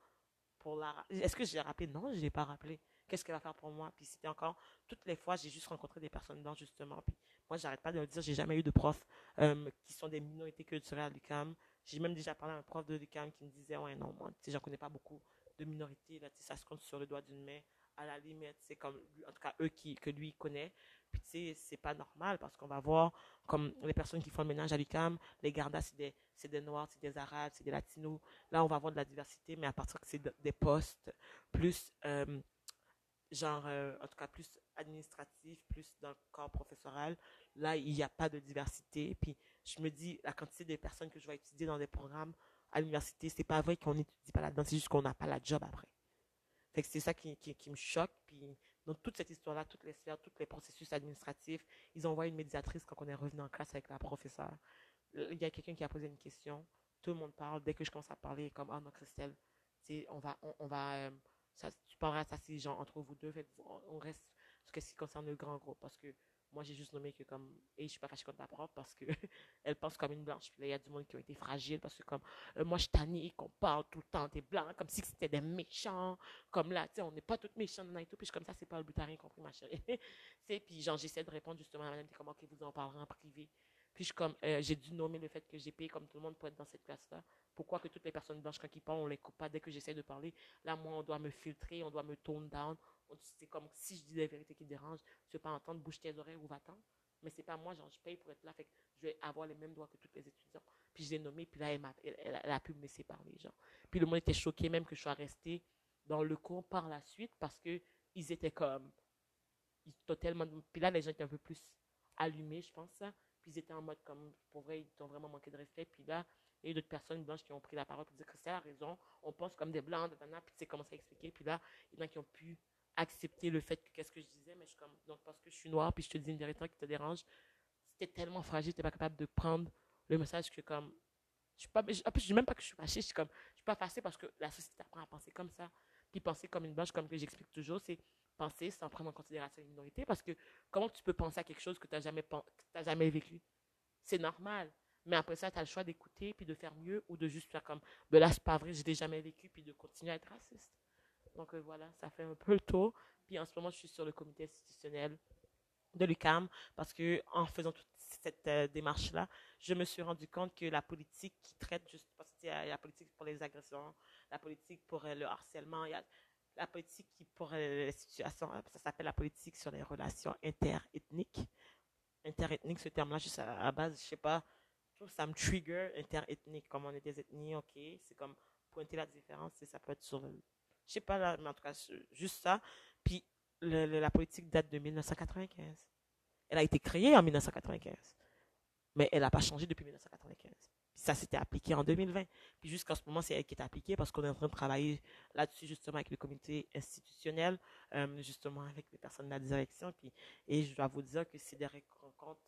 pour la. Est-ce que j'ai rappelé? Non, je l'ai pas rappelé. Qu'est-ce qu'elle va faire pour moi? Puis c'était encore toutes les fois, j'ai juste rencontré des personnes dedans justement. Puis moi, j'arrête pas de le dire, j'ai jamais eu de profs euh, qui sont des minorités culturelles à l'UCAM. J'ai même déjà parlé à un prof de l'UCAM qui me disait ouais non moi, tu sais, j'en connais pas beaucoup de minorités là, ça se compte sur le doigt d'une main à la limite. C'est comme, en tout cas, eux qui, que lui connaît. Puis, tu sais, c'est pas normal parce qu'on va voir comme les personnes qui font le ménage à l'UCAM, les gardas, c'est des, des Noirs, c'est des Arabes, c'est des Latinos. Là, on va avoir de la diversité, mais à partir que c'est des postes plus, euh, genre, euh, en tout cas, plus administratif, plus dans le corps professoral, là, il n'y a pas de diversité. Puis, je me dis, la quantité de personnes que je vais étudier dans des programmes à l'université, c'est pas vrai qu'on n'étudie pas là-dedans, c'est juste qu'on n'a pas la job après. Fait que c'est ça qui, qui, me choque. Puis dans toute cette histoire-là, toutes les sphères, tous les processus administratifs, ils envoient une médiatrice quand on est revenu en classe avec la professeure. Il y a quelqu'un qui a posé une question. Tout le monde parle. Dès que je commence à parler, comme, ah non, Christelle, on va, on va, euh, ça, tu parleras ça, ces gens entre vous deux. Fait, on reste sur ce qui concerne le grand groupe parce que moi, j'ai juste nommé que comme, et je suis pas fâchée contre la prof parce que elle pense comme une blanche. Puis là, il y a du monde qui ont été fragiles parce que comme, euh, moi, je tanné qu'on parle tout le temps des blancs, comme si c'était des méchants. Comme là, tu sais, on n'est pas toutes méchants et tout. Puis comme ça, c'est pas le but à rien compris, ma chérie. tu puis genre, j'essaie de répondre justement à madame, comment que vous en parlerez en privé. Puis je comme, euh, j'ai dû nommer le fait que j'ai payé comme tout le monde pour être dans cette classe-là. Pourquoi que toutes les personnes blanches, quand ils parlent, on les coupe pas? Dès que j'essaie de parler. Là, moi, on doit me filtrer, on doit me tone down. C'est comme si je dis des vérités qui dérangent. Tu veux pas entendre, bouge tes oreilles ou va-t'en mais c'est pas moi, genre, je paye pour être là, fait que je vais avoir les mêmes droits que tous les étudiants. Puis je l'ai nommé, puis là, elle, a, elle, a pu me laisser parler, genre. Puis le monde était choqué même que je sois restée dans le cours par la suite parce que ils étaient comme, totalement, puis là, les gens étaient un peu plus allumés, je pense, ça. Puis ils étaient en mode comme, pour vrai, ils ont vraiment manqué de respect. Puis là, il y a eu d'autres personnes blanches qui ont pris la parole pour dire que c'est la raison, on pense comme des blancs, puis c'est commencé à expliquer. Puis là, il y en a qui ont pu accepter le fait que qu'est-ce que je disais, mais je suis comme, donc parce que je suis noire, puis je te dis une vérité qui te dérange, c'était tellement fragile, t'es pas capable de prendre le message que comme, je suis pas, en plus, je dis même pas que je suis fâchée, je suis comme, je suis pas fâchée parce que la société apprend à penser comme ça, puis penser comme une blanche, comme que j'explique toujours, c'est penser sans prendre en considération une minorité, parce que comment tu peux penser à quelque chose que tu n'as jamais, jamais vécu? C'est normal. Mais après ça, tu as le choix d'écouter, puis de faire mieux, ou de juste faire comme, ben là, c'est pas vrai, je l'ai jamais vécu, puis de continuer à être raciste. Donc euh, voilà, ça fait un peu le tour. Puis en ce moment, je suis sur le comité institutionnel de l'UCAM parce que en faisant toute cette euh, démarche-là, je me suis rendu compte que la politique qui traite juste parce qu'il y a la politique pour les agressions, la politique pour euh, le harcèlement, il y a la politique qui pour les situations, ça s'appelle la politique sur les relations interethniques. Interethnique, ce terme-là, juste à, la base, je sais pas, ça me trigger interethnique, comme on est des ethnies, ok, c'est comme pointer la différence, ça peut être sur je sais pas mais en tout cas, juste ça. Puis la politique date de 1995. Elle a été créée en 1995. Mais elle n'a pas changé depuis 1995. Ça s'était appliqué en 2020. Puis jusqu'en ce moment, c'est qui est appliquée parce qu'on est en train de travailler là-dessus justement avec le comité institutionnel, euh, justement avec les personnes de la direction. Puis, et je dois vous dire que c'est des rencontres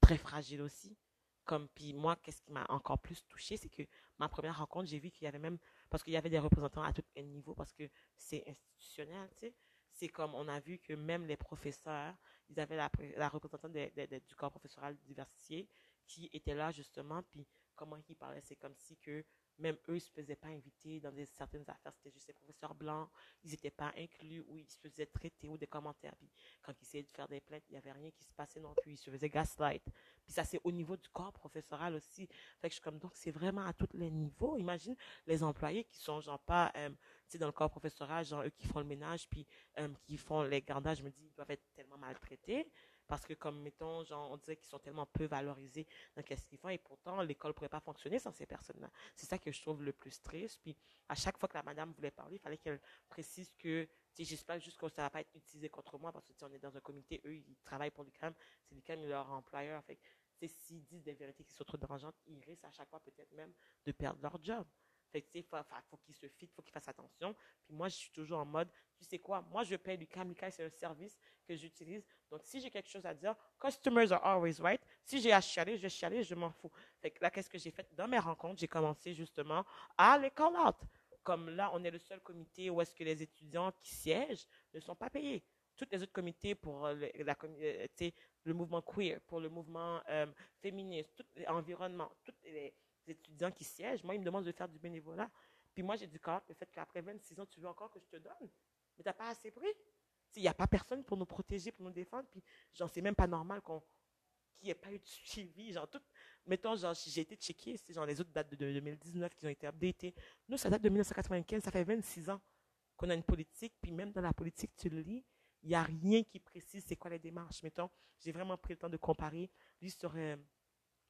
très fragiles aussi. Comme, puis moi, qu'est-ce qui m'a encore plus touché, c'est que ma première rencontre, j'ai vu qu'il y avait même parce qu'il y avait des représentants à tous les niveaux, parce que c'est institutionnel, tu sais. C'est comme on a vu que même les professeurs, ils avaient la, représentante du corps professoral diversifié qui était là justement, puis comment ils parlaient, c'est comme si que même eux, ils se faisaient pas inviter dans des, certaines affaires. C'était juste les professeurs blancs. Ils n'étaient pas inclus ou ils se faisaient traiter ou des commentaires. Puis quand ils essayaient de faire des plaintes, il n'y avait rien qui se passait non plus. Ils se faisaient gaslight. Puis ça, c'est au niveau du corps professoral aussi. Fait que je comme, donc c'est vraiment à tous les niveaux. Imagine les employés qui sont genre pas, euh, tu sais, dans le corps professoral, genre eux qui font le ménage, puis euh, qui font les gardages, je me dis, ils doivent être tellement maltraités. Parce que, comme mettons, genre, on disait qu'ils sont tellement peu valorisés dans ce qu'ils font, et pourtant, l'école pourrait pas fonctionner sans ces personnes-là. C'est ça que je trouve le plus triste. Puis, à chaque fois que la madame voulait parler, il fallait qu'elle précise que, tu j'espère juste que ça va pas être utilisé contre moi, parce que, on est dans un comité, eux, ils travaillent pour l'UQAM, c'est l'UQAM leur employeur. Fait s'ils disent des vérités qui sont trop dérangeantes, ils risquent à chaque fois peut-être même de perdre leur job. Fait que, tu sais, faut, qu'ils se fitent, faut qu'ils fassent attention. Puis moi, je suis toujours en mode, tu sais quoi, moi, je paye du Lucas, c'est un service que j'utilise. Donc, si j'ai quelque chose à dire, customers are always right. Si j'ai à chialer, je chialer, je m'en fous. Fait là, qu'est-ce que j'ai fait? Dans mes rencontres? J'ai commencé justement à les call out. Comme là, on est le seul comité où est-ce que les étudiants qui siègent ne sont pas payés. Tous les autres comités pour euh, le, la, euh, le mouvement queer, pour le mouvement euh, féministe, tout l'environnement, tous les étudiants qui siègent, moi, ils me demandent de faire du bénévolat. Puis moi, j'ai du corps le fait qu'après 26 ans, tu veux encore que je te donne. Mais t'as pas assez pris. Il n'y a pas personne pour nous protéger, pour nous défendre. Puis, genre, c'est même pas normal qu'on qu'il n'y ait pas eu de suivi. Genre, tout, mettons, genre, j'ai été checké, c'est genre les autres dates de 2019 qui ont été updatées. Nous, ça date de 1995, ça fait 26 ans qu'on a une politique, puis même dans la politique, tu le lis, il n'y a rien qui précise c'est quoi les démarches. Mettons, j'ai vraiment pris le temps de comparer, lui, sur euh,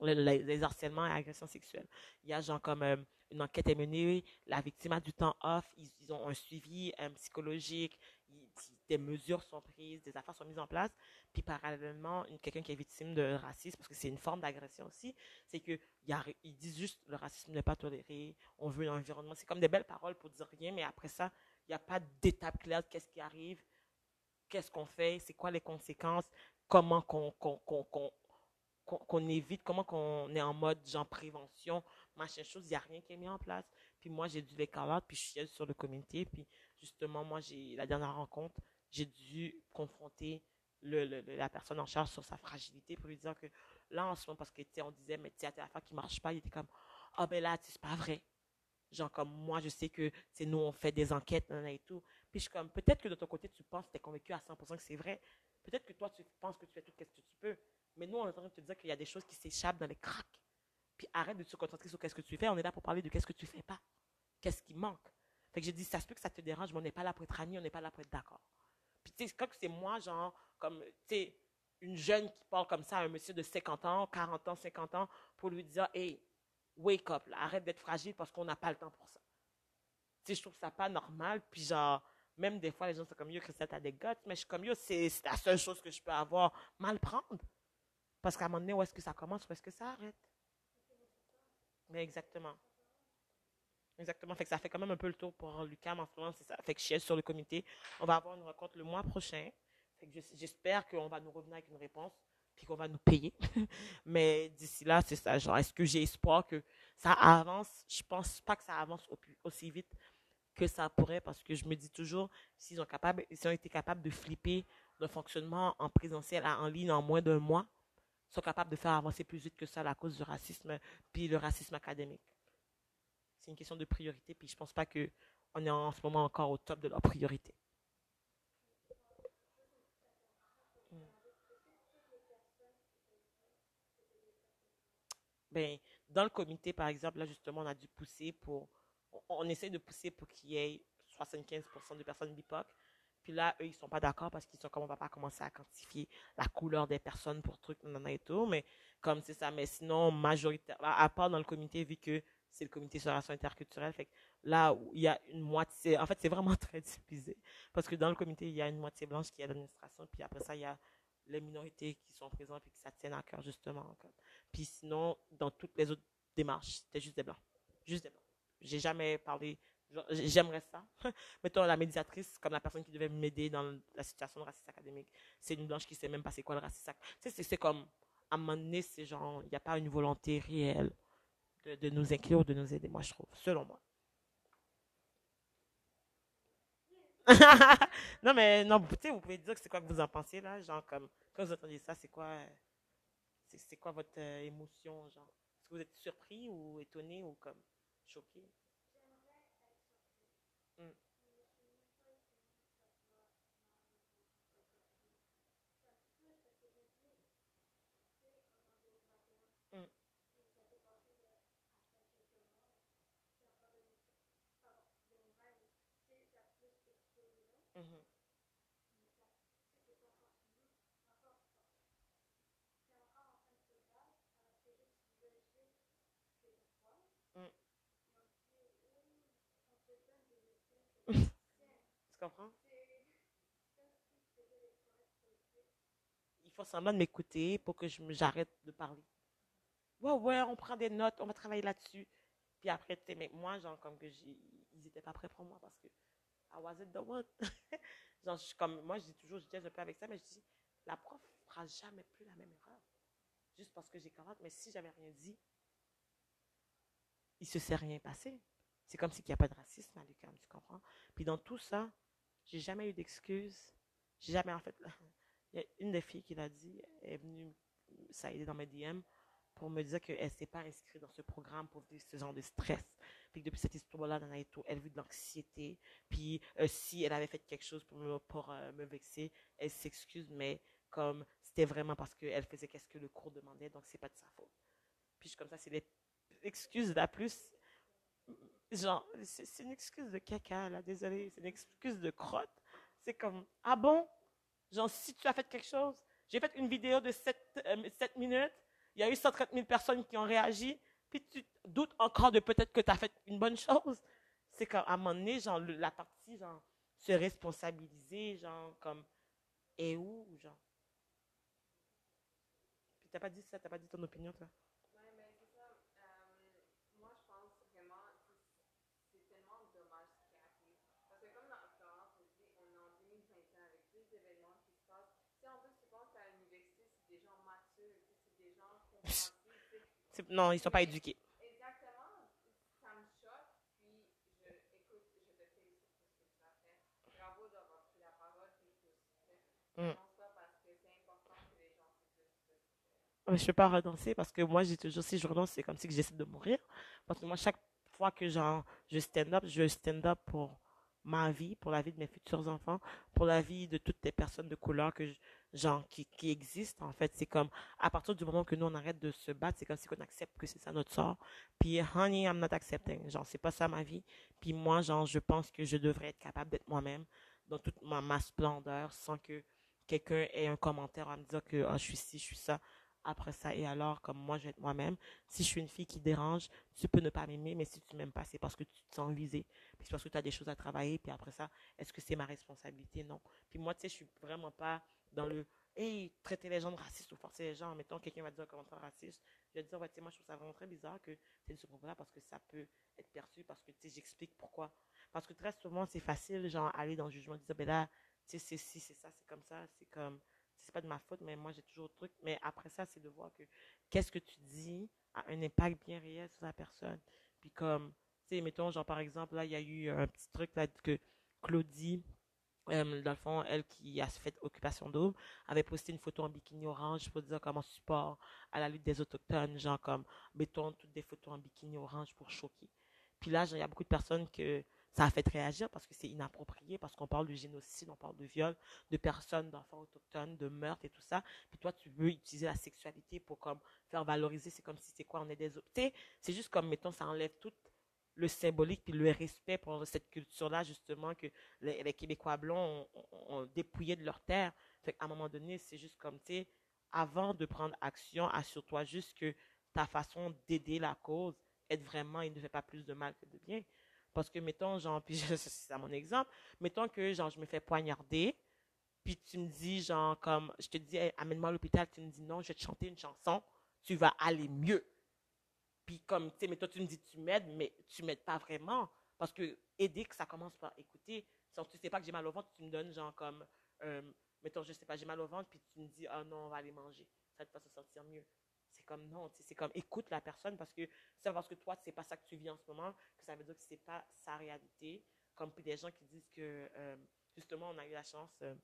les, harcèlements et agressions sexuelles. Il y a genre comme euh, une enquête est menée, la victime a du temps off, ils, ont un suivi psychologique, des mesures sont prises, des affaires sont mises en place. Puis parallèlement, quelqu'un qui est victime de racisme, parce que c'est une forme d'agression aussi, c'est que ils disent juste le racisme n'est pas toléré, on veut un environnement. C'est comme des belles paroles pour dire rien, mais après ça, il n'y a pas d'étape claire de qu'est-ce qui arrive, qu'est-ce qu'on fait, c'est quoi les conséquences, comment qu'on qu'on évite, comment qu'on est en mode genre prévention, machin chose, il n'y a rien qui est mis en place. Puis moi, j'ai dû les carottes, puis je suis sur le comité, puis justement, moi, j'ai la dernière rencontre, j'ai dû confronter le, la personne en charge sur sa fragilité pour lui dire que là, en ce moment, parce que on disait, mais tu sais, affaire qui marche pas, il était comme, ah ben là, c'est pas vrai. Genre, comme moi, je sais que c'est nous, on fait des enquêtes, et tout. Puis je suis comme, peut-être que de ton côté, tu penses, tu es convaincu à 100% que c'est vrai. Peut-être que toi, tu penses que tu fais tout ce que tu peux. Mais nous, on est en train de te dire qu'il y a des choses qui s'échappent dans les cracks. Puis arrête de te concentrer sur qu'est-ce que tu fais. On est là pour parler de qu'est-ce que tu fais pas. Qu'est-ce qui manque. Fait que j'ai dit, ça se peut que ça te dérange, mais on n'est pas là pour être amis, on n'est pas là pour être d'accord. Puis tu sais, quand c'est moi, genre, comme, tu sais, une jeune qui parle comme ça à un monsieur de 50 ans, 40 ans, 50 ans, pour lui dire, hey, wake up, arrête d'être fragile parce qu'on n'a pas le temps pour ça. Tu sais, je trouve ça pas normal. Puis genre, même des fois, les gens sont comme, yo, Christelle, t'as des guts, mais je suis comme, yo, c'est la seule chose que je peux avoir, mal prendre. Parce qu'à un moment donné, où est-ce que ça commence, où est-ce que ça arrête? Mais exactement. Exactement. Fait que ça fait quand même un peu le tour pour Lucas en ce moment, c'est ça. Fait que je suis sur le comité. On va avoir une rencontre le mois prochain. Fait que j'espère qu'on va nous revenir avec une réponse puis qu'on va nous payer. Mais d'ici là, c'est ça. Genre, est-ce que j'ai espoir que ça avance? Je pense pas que ça avance aussi vite que ça pourrait parce que je me dis toujours, s'ils ont ont été capables de flipper le fonctionnement en présentiel à en ligne en moins d'un mois, sont capables de faire avancer plus vite que ça à cause du racisme puis le racisme académique. C'est une question de priorité, puis je pense pas que on est en ce moment encore au top de leur priorité. Ben, dans le comité, par exemple, là, justement, on a dû pousser pour, on, essaie de pousser pour qu'il y ait 75% de personnes BIPOC. Puis là, eux, ils sont pas d'accord parce qu'ils sont comme on va pas commencer à quantifier la couleur des personnes pour trucs, non, et tout. Mais comme c'est ça, mais sinon, majoritaire, à part dans le comité, vu que c'est le comité sur la relation interculturelle, fait que là où il y a une moitié, en fait, c'est vraiment très divisé. Parce que dans le comité, il y a une moitié blanche qui est l'administration, puis après ça, il y a les minorités qui sont présentes et qui ça tienne à cœur, justement. Puis sinon, dans toutes les autres démarches, c'était juste des blancs. Juste des blancs. J'ai jamais parlé J'aimerais ça. Mettons, la médiatrice, comme la personne qui devait m'aider dans la situation de racisme académique, c'est une blanche qui sait même pas c'est quoi le racisme. Tu sais, c'est comme, à un moment donné, c'est genre, il n'y a pas une volonté réelle de, nous inclure, de nous aider, moi, je trouve, selon moi. non, mais non, vous pouvez dire que c'est quoi que vous en pensez, là, genre, comme, quand vous entendez ça, c'est quoi, c'est quoi votre euh, émotion, genre? Est-ce que vous êtes surpris ou étonné ou comme choqué? Mm. Mm. Mm-hmm. Comprends? Il faut semblant de m'écouter pour que j'arrête de parler. Ouais, ouais, on prend des notes, on va travailler là-dessus. Puis après, tu mais moi, genre, comme que ils étaient pas prêts pour moi parce que I wasn't the one. genre, je, comme, moi, je dis toujours, je dis un peu avec ça, mais je dis, la prof fera jamais plus la même erreur. Juste parce que j'ai 40, mais si j'avais rien dit, il se s'est rien passé. C'est comme s'il n'y a pas de racisme à l'UQAM, tu comprends? Puis dans tout ça, j'ai jamais eu d'excuses. J'ai jamais, en fait, il y a une des filles qui l'a dit, elle est venue s'aider dans mes DM pour me dire qu'elle ne s'est pas inscrite dans ce programme pour vivre ce genre de stress. Puis depuis cette histoire-là, elle vit de l'anxiété. Puis euh, si elle avait fait quelque chose pour me, pour, euh, me vexer, elle s'excuse, mais comme c'était vraiment parce qu'elle faisait qu'est-ce que le cours demandait, donc c'est pas de sa faute. Puis comme ça, c'est l'excuse la plus genre, c'est une excuse de caca, là, désolé, c'est une excuse de crotte. C'est comme, ah bon? Genre, si tu as fait quelque chose, j'ai fait une vidéo de 7, minutes, il y a eu 130 000 personnes qui ont réagi, puis tu doutes encore de peut-être que tu as fait une bonne chose. C'est qu'à un moment donné, genre, la partie, genre, se responsabiliser, genre, comme, et où, genre? Puis t'as pas dit ça, t'as pas dit ton opinion, toi? Ouais, ben c'est ça. Euh, moi, je pense vraiment, c'est c'est tellement dommage ce qui arrive. Parce que comme dans Florence aussi, on est en 2021 avec plus d'événements qui se passent. Tu sais, en plus, tu penses qu'à l'université, c'est des gens matures, tu sais, c'est des gens compréhensifs. tu sais. C'est- Non, ils sont pas éduqués. Exactement, ça je, écoute, peux pas redanser parce que moi, j'ai toujours, si je redanse, c'est comme si j'essaie de mourir. Parce que moi, chaque fois que je stand up, je stand up pour ma vie, pour la vie de mes futurs enfants, pour la vie de toutes les personnes de couleur que, je- genre, qui, qui existent, en fait. C'est comme, à partir du moment que nous, on arrête de se battre, c'est comme si on accepte que c'est ça notre sort. Puis, honey, I'm not accepting. Genre, c'est pas ça ma vie. Puis moi, genre, je pense que je devrais être capable d'être moi-même dans toute ma, ma splendeur sans que quelqu'un ait un commentaire en me disant que, ah, je suis ci, je suis ça après ça et alors comme moi je vais être moi-même si je suis une fille qui dérange tu peux ne pas m'aimer mais si tu m'aimes pas c'est parce que tu te sens visée. Puis parce que tu as des choses à travailler puis après ça est-ce que c'est ma responsabilité? Non. Puis moi tu sais je suis vraiment pas dans le hey traiter les gens de racistes ou forcer les gens. Mettons quelqu'un va dire un commentaire raciste je vais dire ouais tu sais moi je trouve ça vraiment très bizarre que tu aies ce propos là parce que ça peut être perçu parce que tu sais j'explique pourquoi. Parce que très souvent c'est facile genre aller dans le jugement dire ben là tu sais c'est si c'est ça c'est comme ça c'est comme c'est pas de ma faute, mais moi j'ai toujours le truc. Mais après ça, c'est de voir que qu'est-ce que tu dis a un impact bien réel sur la personne. Puis comme, tu sais, mettons, genre par exemple, là, il y a eu un petit truc là que Claudie, euh, dans le fond, elle qui a fait Occupation Double, avait posté une photo en bikini orange pour dire comme en support à la lutte des Autochtones, genre comme, mettons, toutes des photos en bikini orange pour choquer. Puis là, il y a beaucoup de personnes que ça a fait réagir parce que c'est inapproprié, parce qu'on parle de génocide, on parle de viol, de personnes, d'enfants autochtones, de meurtre et tout ça. Puis toi, tu veux utiliser la sexualité pour comme faire valoriser, c'est comme si c'est quoi, on est des sais, c'est juste comme, mettons, ça enlève tout le symbolique puis le respect pour cette culture-là, justement, que les, Québécois blancs ont, dépouillé de leur terre. Fait qu'à un moment donné, c'est juste comme, tu sais, avant de prendre action, assure-toi juste que ta façon d'aider la cause aide vraiment et ne fait pas plus de mal que de bien. Parce que, mettons, genre, puis c'est mon exemple, mettons que, genre, je me fais poignarder, puis tu me dis, genre, comme, je te dis, Hey, amène-moi à l'hôpital, tu me dis non, je vais te chanter une chanson, tu vas aller mieux. Puis comme, tu sais, mais toi, tu me dis, tu m'aides, mais tu m'aides pas vraiment. Parce que aider, que ça commence par écouter. Si tu sais pas que j'ai mal au ventre, tu me donnes, genre, comme, euh, mettons, je sais pas, j'ai mal au ventre, puis tu me dis, ah non, on va aller manger. Ça te fait se sentir mieux. C'est comme, non, c'est comme, écoute la personne, parce que c'est parce que toi, c'est pas ça que tu vis en ce moment, que ça veut dire que c'est pas sa réalité. Comme des gens qui disent que, euh, justement, on a eu la chance, euh,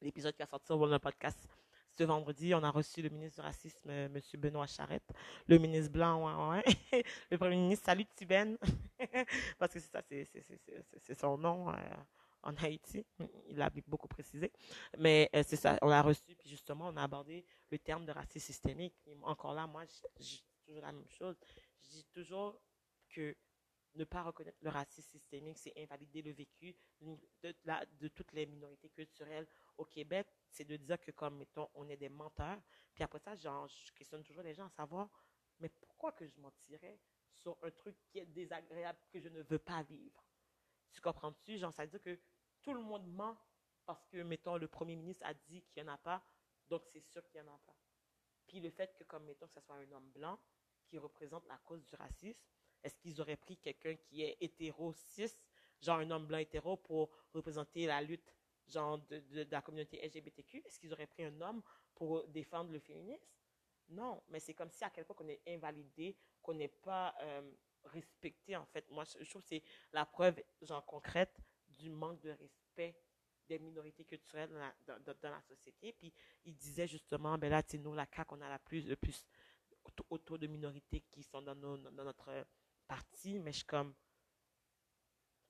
l'épisode qui a sorti sur le podcast ce vendredi, on a reçu le ministre du Racisme, euh, M. Benoît Charette, le ministre blanc, le premier ministre, salut Tiben, parce que c'est ça, c'est- son nom en Haïti, il l'a beaucoup précisé, mais euh, c'est ça, on l'a reçu, puis justement, on a abordé le terme de racisme systémique, encore là, moi, je dis toujours la même chose, je dis toujours que ne pas reconnaître le racisme systémique, c'est invalider le vécu de, de toutes les minorités culturelles au Québec, c'est de dire que comme, mettons, on est des menteurs. Puis après ça, genre, je questionne toujours les gens à savoir, mais pourquoi que je mentirais sur un truc qui est désagréable, que je ne veux pas vivre? Tu comprends-tu? Genre, ça veut dire que tout le monde ment parce que, mettons, le premier ministre a dit qu'il n'y en a pas, donc c'est sûr qu'il n'y en a pas. Puis le fait que, comme, mettons, que ce soit un homme blanc qui représente la cause du racisme, est-ce qu'ils auraient pris quelqu'un qui est hétéro, cis, genre un homme blanc hétéro, pour représenter la lutte genre de, la communauté LGBTQ? Est-ce qu'ils auraient pris un homme pour défendre le féminisme? Non, mais c'est comme si à quel point qu'on est invalidé, qu'on n'est pas euh, respecté, en fait. Moi, je trouve que c'est la preuve, genre, concrète du manque de respect des minorités culturelles dans la, société. Puis, il disait justement, ben là, sais, nous, la CAQ, on a la plus, le plus auto- auto de minorités qui sont dans, nos, dans notre parti, mais je suis comme,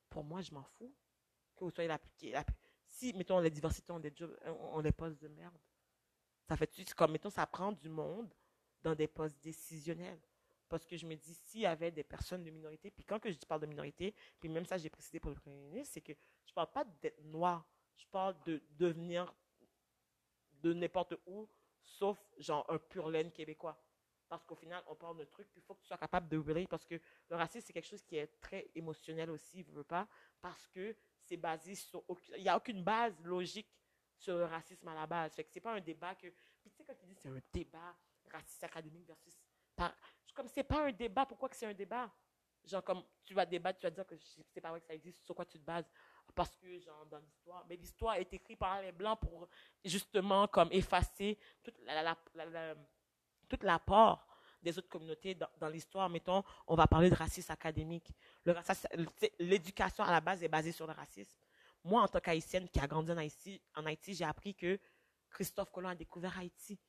pour moi, je m'en fous que vous la si, mettons, les diversités ont des jobs, on, on les postes de merde. Ça fait, c'est comme, mettons, ça prend du monde dans des postes décisionnels. Parce que je me dis, s'il y avait des personnes de minorité, puis quand que je parle de minorité, puis même ça, j'ai précisé pour le Premier ministre, c'est que je parle pas d'être noir. Je parle de devenir de n'importe où, sauf genre un pur laine québécois. Parce qu'au final, on parle de trucs, puis il faut que tu sois capable de relayer, parce que le racisme, c'est quelque chose qui est très émotionnel aussi, je veux pas, parce que c'est basé sur... Il n'y a aucune base logique sur le racisme à la base. Fait que c'est pas un débat que... Puis tu sais, quand tu dis c'est un débat raciste académique versus... Par, comme c'est pas un débat, pourquoi que c'est un débat? Genre, comme tu vas débattre, tu vas dire que c'est pas vrai que ça existe, sur quoi tu te bases? Parce que, genre, dans l'histoire, mais l'histoire est écrite par les Blancs pour, justement, comme effacer toute la, la, la, toute l'apport des autres communautés dans, dans l'histoire. Mettons, on va parler de racisme académique. L'éducation à la base est basée sur le racisme. Moi, en tant qu'haïtienne qui a grandi en Haïti, en Haïti j'ai appris que Christophe Colomb a découvert Haïti.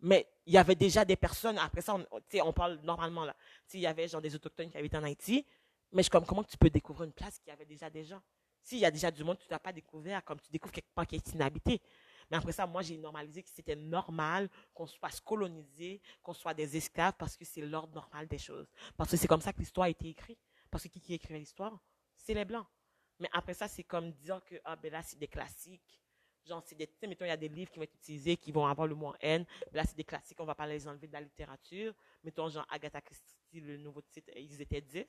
Mais il y avait déjà des personnes, après ça, on, on parle normalement là. Il y avait genre des autochtones qui habitaient en Haïti, mais je, comme comment tu peux découvrir une place qui avait déjà des gens? S'il y a déjà du monde, tu n'as pas découvert, comme tu découvres quelque part qui est inhabité. Mais après ça, moi, j'ai normalisé que c'était normal qu'on soit colonisé, qu'on soit des esclaves, parce que c'est l'ordre normal des choses. Parce que c'est comme ça que l'histoire a été écrite. Parce que qui, qui écrit l'histoire? C'est les Blancs. Mais après ça, c'est comme dire que, ah, ben là, c'est des classiques. Genre, c'est des, mettons, il y a des livres qui vont être utilisés, qui vont avoir le mot N. Là, c'est des classiques, on va pas les enlever de la littérature. Mettons, genre, Agatha Christie, le nouveau titre, ils étaient 10.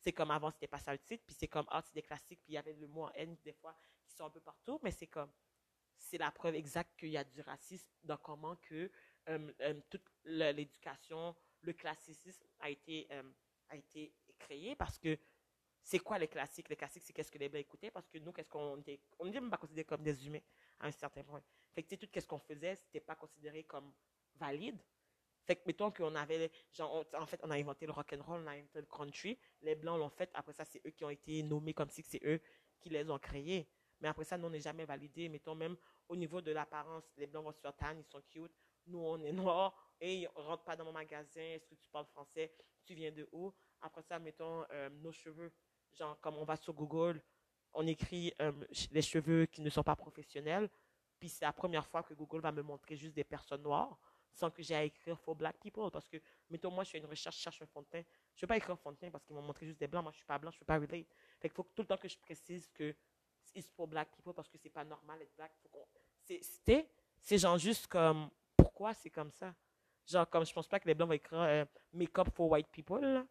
C'est comme avant, c'était pas ça le titre. Puis c'est comme, ah, c'est des classiques, puis il y avait le mot N, des fois, qui sont un peu partout. Mais c'est comme, c'est la preuve exacte qu'il y a du racisme dans comment que euh, euh, toute l'éducation, le classicisme a été, euh, a été créé parce que c'est quoi les classiques? Les classiques, c'est qu'est-ce que les Blancs écoutaient parce que nous, qu'est-ce qu'on était, on n'était même pas considérés comme des humains à un certain point. Fait que, tout ce qu'on faisait, c'était pas considéré comme valide. Fait que, mettons qu'on avait, genre, en fait, on a inventé le rock and roll, on a inventé le country. Les Blancs l'ont fait. Après ça, c'est eux qui ont été nommés comme si c'est eux qui les ont créés. Mais après ça, nous, on n'est jamais validé. Mettons, même au niveau de l'apparence, les Blancs vont se faire tan, ils sont cute. Nous, on est noirs. Et ils rentrent pas dans mon magasin. Est-ce que tu parles français? Tu viens de où? Après ça, mettons, euh, nos cheveux. Genre, comme on va sur Google, on écrit euh, les cheveux qui ne sont pas professionnels. Puis c'est la première fois que Google va me montrer juste des personnes noires sans que j'ai à écrire for black people. Parce que, mettons, moi, je fais une recherche, je cherche un fond de teint. Je ne vais pas écrire fond de teint parce qu'ils m'ont montré juste des blancs. Moi, je ne suis pas blanc, je ne peux pas relate. Fait qu'il faut tout le temps que je précise que c'est pour black people parce que c'est pas normal d'être black. C'est, c'est genre juste comme, pourquoi c'est comme ça? Genre, comme je pense pas que les blancs vont écrire euh, make-up for white people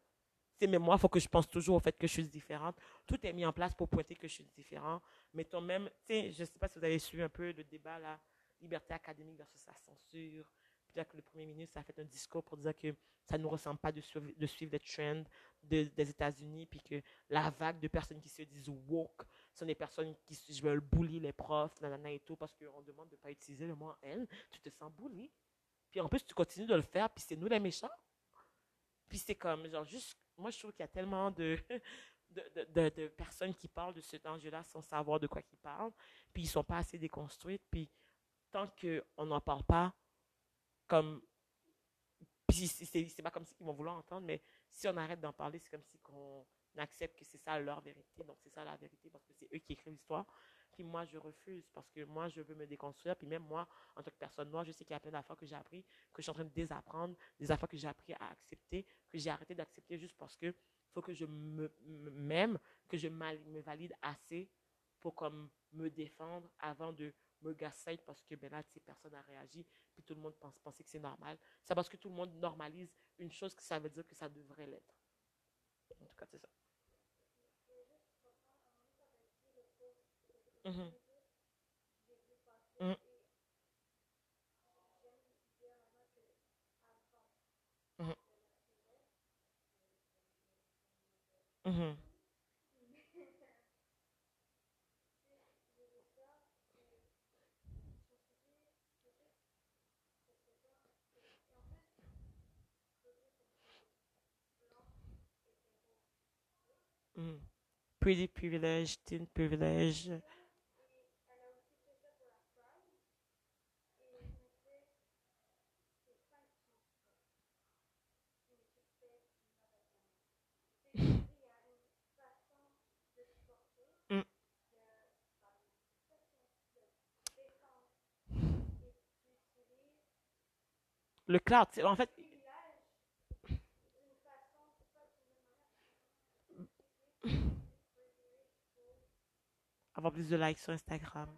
mais moi, il faut que je pense toujours au fait que je suis différente. Tout est mis en place pour pointer que je suis différent. Mettons même, tu sais, je ne sais pas si vous avez suivi un peu le débat, la liberté académique versus la censure. Puis que le premier ministre a fait un discours pour dire que ça ne nous ressemble pas de suivre, de suivre les trends des États-Unis, puis que la vague de personnes qui se disent woke sont des personnes qui veulent bully les profs, nanana et tout, parce qu'on demande de ne pas utiliser le mot elle. Tu te sens bully. Puis en plus, tu continues de le faire, puis c'est nous les méchants. Puis c'est comme, genre, juste moi, je trouve qu'il y a tellement de, de, de, personnes qui parlent de cet enjeu-là sans savoir de quoi ils parlent, puis ils sont pas assez déconstruites, puis tant qu'on n'en parle pas, comme, c'est pas comme si ils vont vouloir entendre, mais si on arrête d'en parler, c'est comme si on accepte que c'est ça leur vérité, donc c'est ça la vérité, parce que c'est eux qui écrivent l'histoire, puis moi, je refuse parce que moi, je veux me déconstruire. Puis même moi, en tant que personne noire, je sais qu'il y a plein d'affaires que j'ai appris, que je suis en train de désapprendre, des affaires que j'ai appris à accepter, que j'ai arrêté d'accepter juste parce que faut que je me m'aime, que je me valide assez pour comme me défendre avant de me gaslight parce que ben là, ces personne a réagi, puis tout le monde pense que c'est normal. C'est parce que tout le monde normalise une chose que ça veut dire que ça devrait l'être. En tout cas, c'est ça. Mm-hmm. Mm. Mm-hmm. Mm-hmm. Mm. Pretty privilege, teen privilege. Le cloud, en fait. Avoir plus de likes sur Instagram.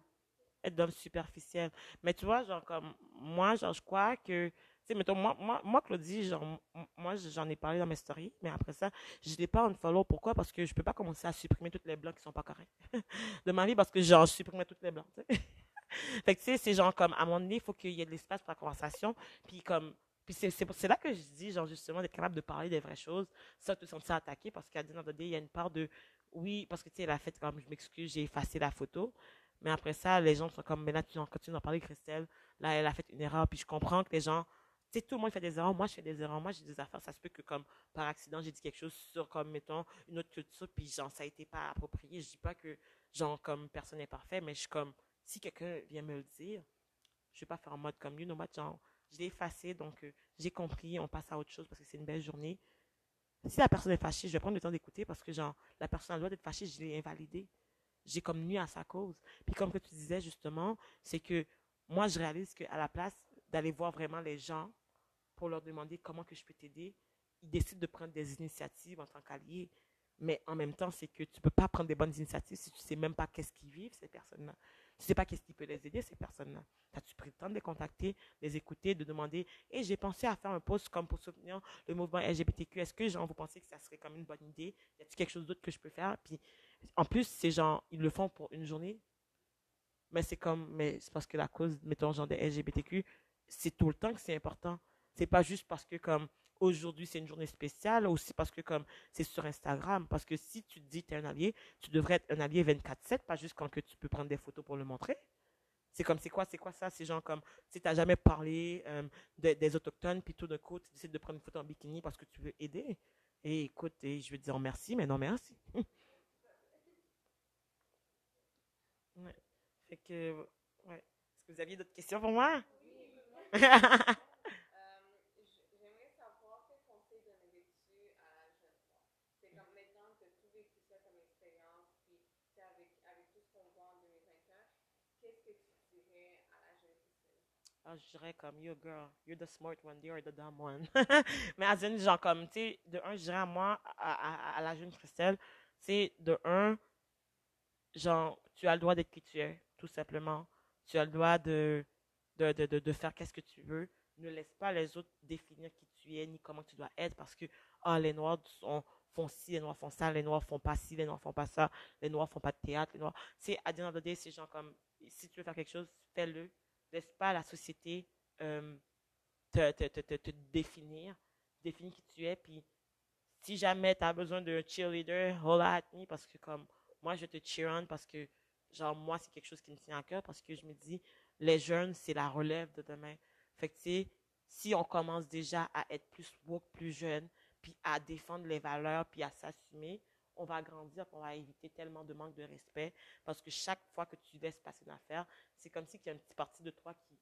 Être d'homme superficiel. Mais tu vois, genre, comme moi, genre, je crois que. Tu sais, mettons, moi, moi, moi, Claudie, genre, moi, j'en ai parlé dans mes stories, mais après ça, je n'ai pas un follow. Pourquoi? Parce que je ne peux pas commencer à supprimer toutes les blancs qui ne sont pas corrects de ma vie, parce que, genre, je supprimais toutes les blancs. Fait que, tu sais, c'est genre, comme, à un moment donné, il faut qu'il y ait de l'espace pour la conversation, puis comme, puis c'est, c'est, là que je dis, genre, justement, d'être capable de parler des vraies choses, sans te sentir attaqué, parce qu'à un il y a une part de, oui, parce que, tu sais, elle a fait comme, je m'excuse, j'ai effacé la photo, mais après ça, les gens sont comme, mais là, tu en continues d'en parler, Christelle. Là, elle a fait une erreur. Puis je comprends que les gens, tu sais, tout le monde fait des erreurs. Moi, je fais des erreurs. Moi, j'ai des affaires. Ça se peut que, comme, par accident, j'ai dit quelque chose sur, comme, mettons, une autre culture. Puis, genre, ça a été pas approprié. Je dis pas que, genre, comme, personne n'est parfait. Mais je suis comme, si quelqu'un vient me le dire, je vais pas faire en mode comme, you know what, genre, je l'ai effacé. Donc, euh, j'ai compris. On passe à autre chose parce que c'est une belle journée. Si la personne est fâchée, je vais prendre le temps d'écouter parce que, genre, la personne a le droit d'être fâchée. Je l'ai invalidée j'ai comme nuit à sa cause. Puis comme que tu disais justement, c'est que moi je réalise qu'à la place d'aller voir vraiment les gens pour leur demander comment que je peux t'aider, ils décident de prendre des initiatives en tant qu'alliés. Mais en même temps, c'est que tu peux pas prendre des bonnes initiatives si tu sais même pas qu'est-ce qu'ils vivent, ces personnes-là. Tu sais pas qu'est-ce qui peut les aider, ces personnes-là. As-tu pris le temps de les contacter, les écouter, de demander, et j'ai pensé à faire un post comme pour soutenir le mouvement LGBTQ. Est-ce que, genre, vous pensez que ça serait comme une bonne idée? Y a-t-il quelque chose d'autre que je peux faire? Puis, en plus, ces gens, ils le font pour une journée. Mais c'est comme, mais c'est parce que la cause, mettons, genre des LGBTQ, c'est tout le temps que c'est important. C'est pas juste parce que, comme, aujourd'hui, c'est une journée spéciale, aussi parce que, comme, c'est sur Instagram. Parce que si tu te dis tu es un allié, tu devrais être un allié 24-7, pas juste quand que tu peux prendre des photos pour le montrer. C'est comme, c'est quoi, c'est quoi ça? C'est genre comme, tu n'as jamais parlé euh, de- des Autochtones, puis tout d'un coup, tu décides de prendre une photo en bikini parce que tu veux aider. Et écoute, je veux te dire merci, mais non merci. Fait que. Est-ce que vous aviez d'autres questions pour moi? J'aimerais savoir quel conseil donnerais-tu à la jeune femme? C'est comme maintenant que tu as tout vécu ça comme expérience, puis tu sais, avec, avec tout ce qu'on voit en 2021, qu'est-ce que tu dirais à la jeune Ah, je dirais comme, yo girl, you're the smart one, you're the dumb one. Mais à une, genre comme, tu sais, de un, je dirais à moi, à, la jeune Christelle, tu sais, de un, genre, tu as le droit d'être qui tu es, tout simplement. Tu as le droit de, de, de, de, faire qu'est-ce que tu veux. Ne laisse pas les autres définir qui tu es, ni comment tu dois être, parce que, ah, les Noirs font ci, les Noirs font ça, les Noirs font pas ci, les Noirs font pas ça, les Noirs font pas de théâtre, les Noirs. Tu sais, à the c'est genre comme, si tu veux faire quelque chose, fais-le. Laisse pas la société euh, te, te, te, te, définir, définir qui tu es, puis si jamais tu as besoin d'un cheerleader, holla at me, parce que comme, moi, je te cheer on, parce que, genre, moi, c'est quelque chose qui me tient à cœur, parce que je me dis, les jeunes, c'est la relève de demain. Fait que, tu sais, si on commence déjà à être plus woke, plus jeune, puis à défendre les valeurs, puis à s'assumer, on va grandir, on va éviter tellement de manque de respect, parce que chaque fois que tu laisses passer une affaire, c'est comme si il y a une petite partie de toi qui,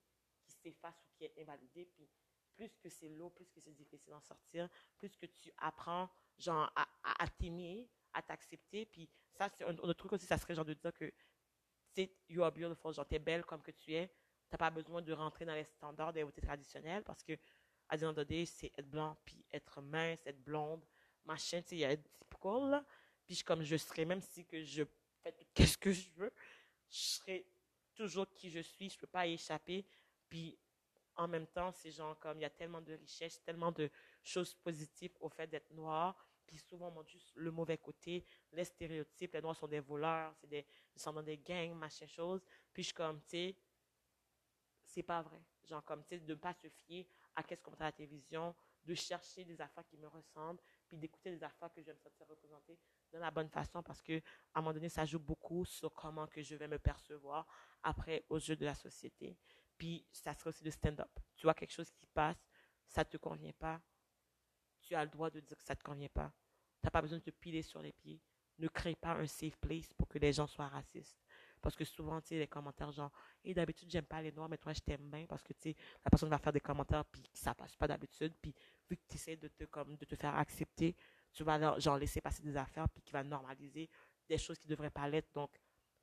s'efface ou qui est invalidée, puis plus que c'est lourd, plus que c'est difficile d'en sortir, plus que tu apprends, genre, à, à, t'aimer, à t'accepter, puis ça, c'est un, autre truc aussi, ça serait genre de dire que, sais, you are genre, t'es belle comme que tu es, t'as pas besoin de rentrer dans les standards des beautés traditionnelles, parce que, à the c'est être blanc, puis être mince, être blonde, machin, tu sais, il y a typical, là. Puis je- comme je serais, même si que je fais qu'est-ce que je veux, je serai toujours qui je suis, je peux pas y échapper. Puis en même temps, c'est genre comme il y a tellement de richesses, tellement de choses positives au fait d'être noir. Puis souvent, on juste le mauvais côté, les stéréotypes, les noirs sont des voleurs, c'est des, ils sont dans des gangs, machin chose. Puis je suis comme, tu sais, c'est pas vrai. Genre comme, tu sais, de ne pas se fier à qu'est-ce qu'on montre à la télévision, de chercher des affaires qui me ressemblent, puis d'écouter des affaires que je vais me sentir représenter de la bonne façon parce que à un moment donné, ça joue beaucoup sur comment que je vais me percevoir après aux yeux de la société. Puis ça serait aussi de stand-up. Tu vois quelque chose qui passe, ça te convient pas, tu as le droit de dire que ça te convient pas. Tu n'as pas besoin de te piler sur les pieds. Ne crée pas un safe place pour que les gens soient racistes. Parce que souvent, tu sais, les commentaires genre, et d'habitude, j'aime pas les noirs, mais toi, je t'aime bien parce que, tu sais, la personne va faire des commentaires puis ça passe pas d'habitude. Puis vu que tu essaies de te, comme, de te faire accepter, tu vas genre laisser passer des affaires puis qui va normaliser des choses qui devraient pas l'être. Donc,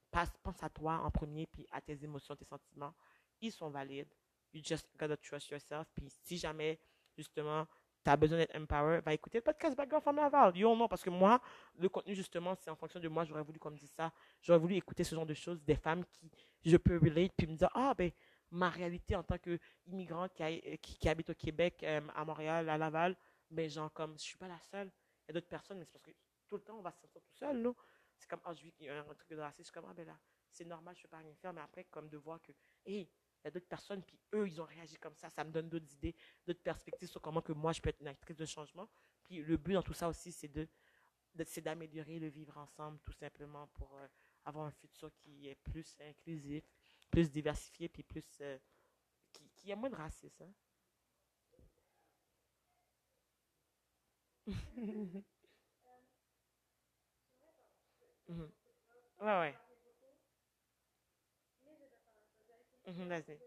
pense à toi en premier puis à tes émotions, tes sentiments. Ils sont valides. You just gotta trust yourself. Puis si jamais, justement, tu as besoin d'être empowered, va écouter le podcast Background from Laval. Yo, non, parce que moi, le contenu, justement, c'est en fonction de moi. J'aurais voulu, comme dit ça, j'aurais voulu écouter ce genre de choses, des femmes qui, je peux relate, puis me dire, ah, ben, ma réalité en tant qu'immigrante qui, qui, qui, habite au Québec, euh, à Montréal, à Laval, ben, genre, comme, je suis pas la seule. Il y a d'autres personnes, mais c'est parce que tout le temps, on va se sentir tout seul, là. C'est comme, ah, je vis un truc de racisme, je suis comme, ah, ben là, c'est normal, je peux pas rien faire, mais après, comme de voir que, hé, il y a d'autres personnes, puis eux, ils ont réagi comme ça. Ça me donne d'autres idées, d'autres perspectives sur comment que moi, je peux être une actrice de changement. Puis le but dans tout ça aussi, c'est de, c'est d'améliorer le vivre ensemble, tout simplement, pour euh, avoir un futur qui est plus inclusif, plus diversifié, puis plus, euh, qui, qui a moins de racisme. Hein? Mhm. Ouais, ouais. Mhm, vas-y.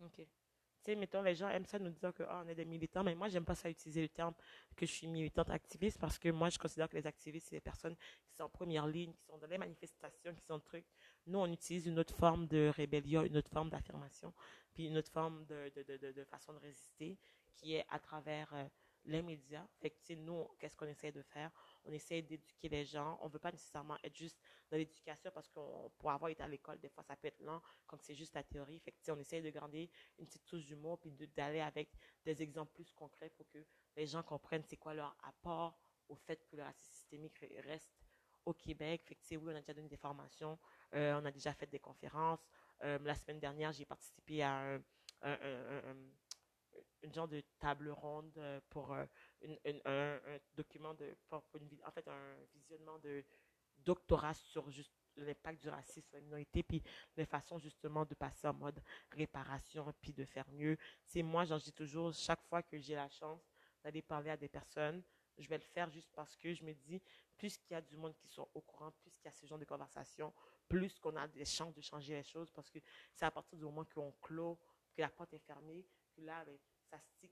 Ok. Tu sais, mettons, les gens aiment ça nous dire que oh, on est des militants, mais moi, j'aime pas ça utiliser le terme que je suis militante activiste parce que moi, je considère que les activistes, c'est les personnes qui sont en première ligne, qui sont dans les manifestations, qui sont trucs. Nous, on utilise une autre forme de rébellion, une autre forme d'affirmation, puis une autre forme de, de, de, de, façon de résister qui est à travers euh, les médias. Fait que, nous, qu'est-ce qu'on essaie de faire? On essaie d'éduquer les gens. On veut pas nécessairement être juste dans l'éducation parce qu'on, pour avoir été à l'école, des fois, ça peut être lent quand c'est juste la théorie. Fait on essaie de garder une petite touche d'humour puis d'aller avec des exemples plus concrets pour que les gens comprennent c'est quoi leur apport au fait que le racisme systémique reste au Québec. Fait oui, on a déjà donné des formations, euh, on a déjà fait des conférences. Euh, la semaine dernière, j'ai participé à un, un, un une genre de table ronde euh, un, document de, en fait, un visionnement de doctorat sur l'impact du racisme sur la minorité, puis les façons justement de passer en mode réparation, puis de faire mieux. C'est moi, j'en dis toujours, chaque fois que j'ai la chance d'aller parler à des personnes, je vais le faire juste parce que je me dis, plus qu'il y a du monde qui sont au courant, plus qu'il y a ce genre de conversation, plus qu'on a des chances de changer les choses, parce que c'est à partir du moment qu'on clôt, que la porte est fermée, que là, ben,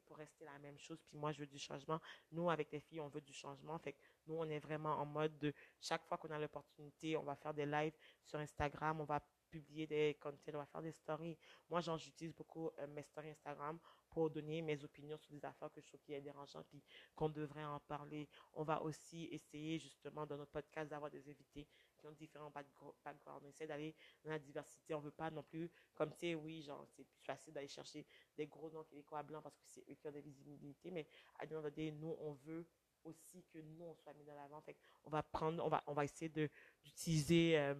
pour rester la même chose. Puis moi, je veux du changement. Nous, avec les filles, on veut du changement. Fait que nous, on est vraiment en mode de chaque fois qu'on a l'opportunité, on va faire des lives sur Instagram, on va publier des contenus, on va faire des stories. Moi, j'utilise beaucoup euh, mes stories Instagram pour donner mes opinions sur des affaires que je trouve qui est dérangeant puis qu'on devrait en parler. On va aussi essayer justement dans notre podcast d'avoir des invités qui ont différents backgrounds. On essaie d'aller dans la diversité. On veut pas non plus, comme tu sais, oui, genre, c'est plus facile d'aller chercher des gros noms québécois blancs parce que c'est eux qui ont des visibilités, mais à donné, nous, on veut aussi que nous, on soit mis dans l'avant. Fait on va prendre, on va, on va essayer d'utiliser,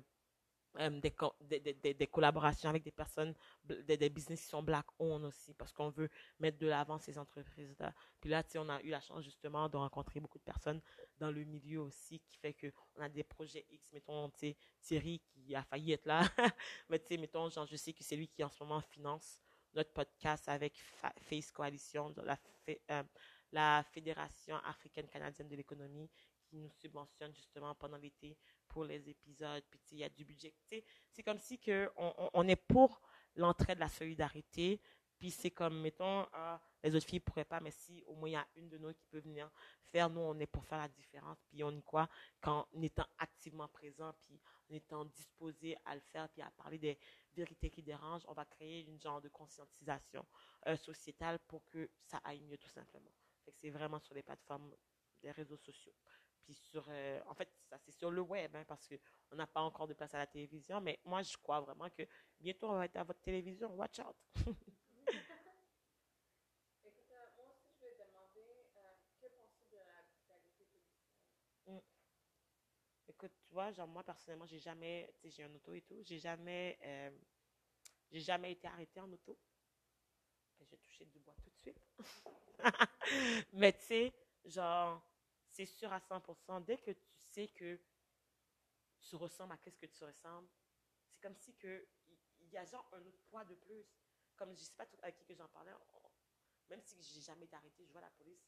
euh, des, des, des, collaborations avec des personnes, des, business qui sont black owned aussi, parce qu'on veut mettre de l'avant ces entreprises-là. Puis là, tu sais, on a eu la chance justement de rencontrer beaucoup de personnes dans le milieu aussi, qui fait que on a des projets X, mettons, tu sais, Thierry qui a failli être là, mais tu sais, mettons, genre, je sais que c'est lui qui en ce moment finance notre podcast avec Face Coalition, la, euh, la Fédération africaine canadienne de l'économie, qui nous subventionne justement pendant l'été pour les épisodes, puis il y a du budget. C'est comme si que on, on est pour l'entrée de la solidarité, puis c'est comme, mettons, ah, les autres filles pourraient pas, mais si au moins il y a une de nous qui peut venir faire, nous, on est pour faire la différence, puis on y croit qu'en étant activement présent, puis en étant disposé à le faire, puis à parler des vérités qui dérangent, on va créer une genre de conscientisation euh, sociétale pour que ça aille mieux, tout simplement. c'est vraiment sur les plateformes des réseaux sociaux sur, euh, en fait, ça c'est sur le web, hein, parce qu'on n'a pas encore de place à la télévision, mais moi je crois vraiment que bientôt on va être à votre télévision. Watch out. Écoute, tu vois, genre moi personnellement, j'ai jamais, tu sais, j'ai un auto et tout, j'ai jamais, euh, j'ai jamais été arrêtée en auto. J'ai touché du bois tout de suite. Mais tu sais, genre, c'est sûr à 100%, dès que tu sais que tu ressembles à qu'est-ce que tu ressembles, c'est comme si il y a genre un autre poids de plus. Comme je sais pas à qui que j'en parlais, même si j'ai jamais été je vois la police,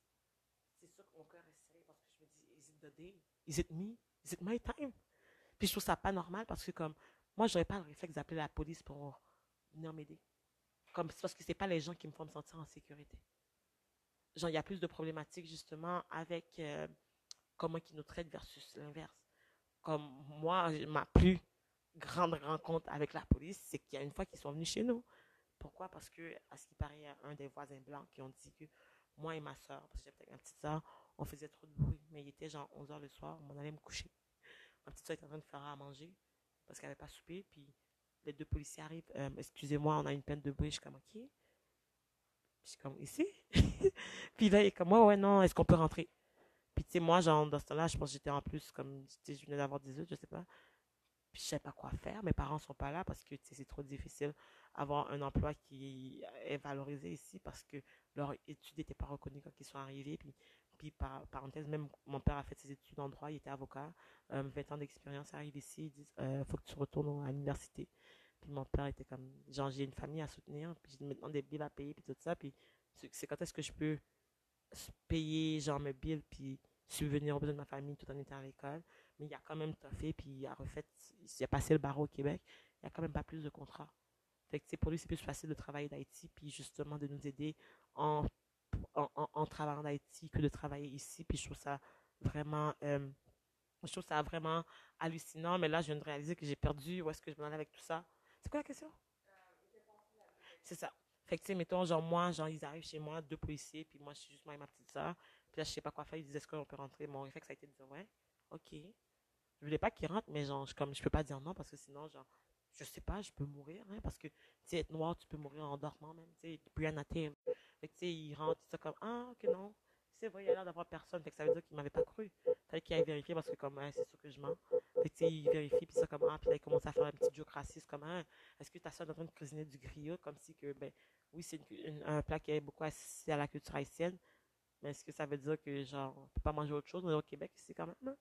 c'est sûr que mon cœur est serré parce que je me dis, is it the day? Is it me? Is it my time? Puis je trouve ça pas normal parce que comme, moi, j'aurais pas le réflexe d'appeler la police pour venir m'aider. Comme, parce que c'est pas les gens qui me font me sentir en sécurité genre, il y a plus de problématiques justement avec euh, comment ils nous traitent versus l'inverse. Comme moi, ma plus grande rencontre avec la police, c'est qu'il y a une fois qu'ils sont venus chez nous. Pourquoi? Parce que, à ce qui paraît, il y a un des voisins blancs qui ont dit que moi et ma soeur, parce que j'avais ma petite soeur, on faisait trop de bruit. Mais il était genre 11 h le soir, on allait me coucher. Ma petite soeur était en train de faire à manger parce qu'elle n'avait pas soupé. Puis les deux policiers arrivent. Euh, excusez-moi, on a une peine de bruit. Je suis comme, OK. Je suis comme, ici? puis là, il est comme, ouais, ouais, non, est-ce qu'on peut rentrer? Puis tu sais, moi, genre, dans ce temps-là, je pense que j'étais en plus comme, tu sais, je venais d'avoir 18, je sais pas. Puis je sais pas quoi faire. Mes parents sont pas là parce que c'est trop difficile avoir un emploi qui est valorisé ici parce que leur études n'étaient pas reconnues quand ils sont arrivés. Puis, puis par parenthèse, même mon père a fait ses études en droit, il était avocat, 20 euh, ans d'expérience, arrive ici, ils disent euh, faut que tu retournes à l'université. Puis mon père était comme, genre, j'ai une famille à soutenir, puis j'ai maintenant des billes à payer, puis tout ça. Puis c'est quand est-ce que je peux payer, genre, mes billes, puis subvenir aux besoins de ma famille tout en étant à l'école. Mais il a quand même fait, puis il a refait, il a passé le barreau au Québec, il n'y a quand même pas plus de contrats. Fait que pour lui, c'est plus facile de travailler d'Haïti, puis justement de nous aider en, en, en, travaillant d'Haïti que de travailler ici. Puis je trouve ça vraiment, euh, je trouve ça vraiment hallucinant. Mais là, je viens de réaliser que j'ai perdu. Où est-ce que je m'en allais avec tout ça? C'est quoi la question? C'est ça. Fait que, tu sais, mettons, genre, moi, genre, ils arrivent chez moi, deux policiers, puis moi, je suis juste moi et ma petite soeur. Puis là, je sais pas quoi faire. Ils disent, est-ce qu'on peut rentrer? Mon réflexe, a été de dire, ouais, ok. Je voulais pas qu'ils rentrent, mais genre, je, comme, je peux pas dire non, parce que sinon, genre, je sais pas, je peux mourir, hein, parce que, tu sais, être noir, tu peux mourir en dormant même, tu sais, terre. Fait que, tu sais, il rentre, il comme, ah, ok, non, c'est vrai, il a l'air d'avoir personne, fait ça veut dire qu'il m'avait pas cru. Fallait qu'il aille vérifier parce que, comme, c'est sûr que je mens. Fait que, tu sais, il vérifie, puis ça, comme, ah, puis là, il commence à faire un petit joke comme, ah, est-ce que ta soeur est en cuisiner du griot, comme si que, ben, oui, c'est un plat qui est beaucoup associé à la culture haïtienne, mais est-ce que ça veut dire que, genre, on peut pas manger autre chose, on au Québec, c'est quand même, non?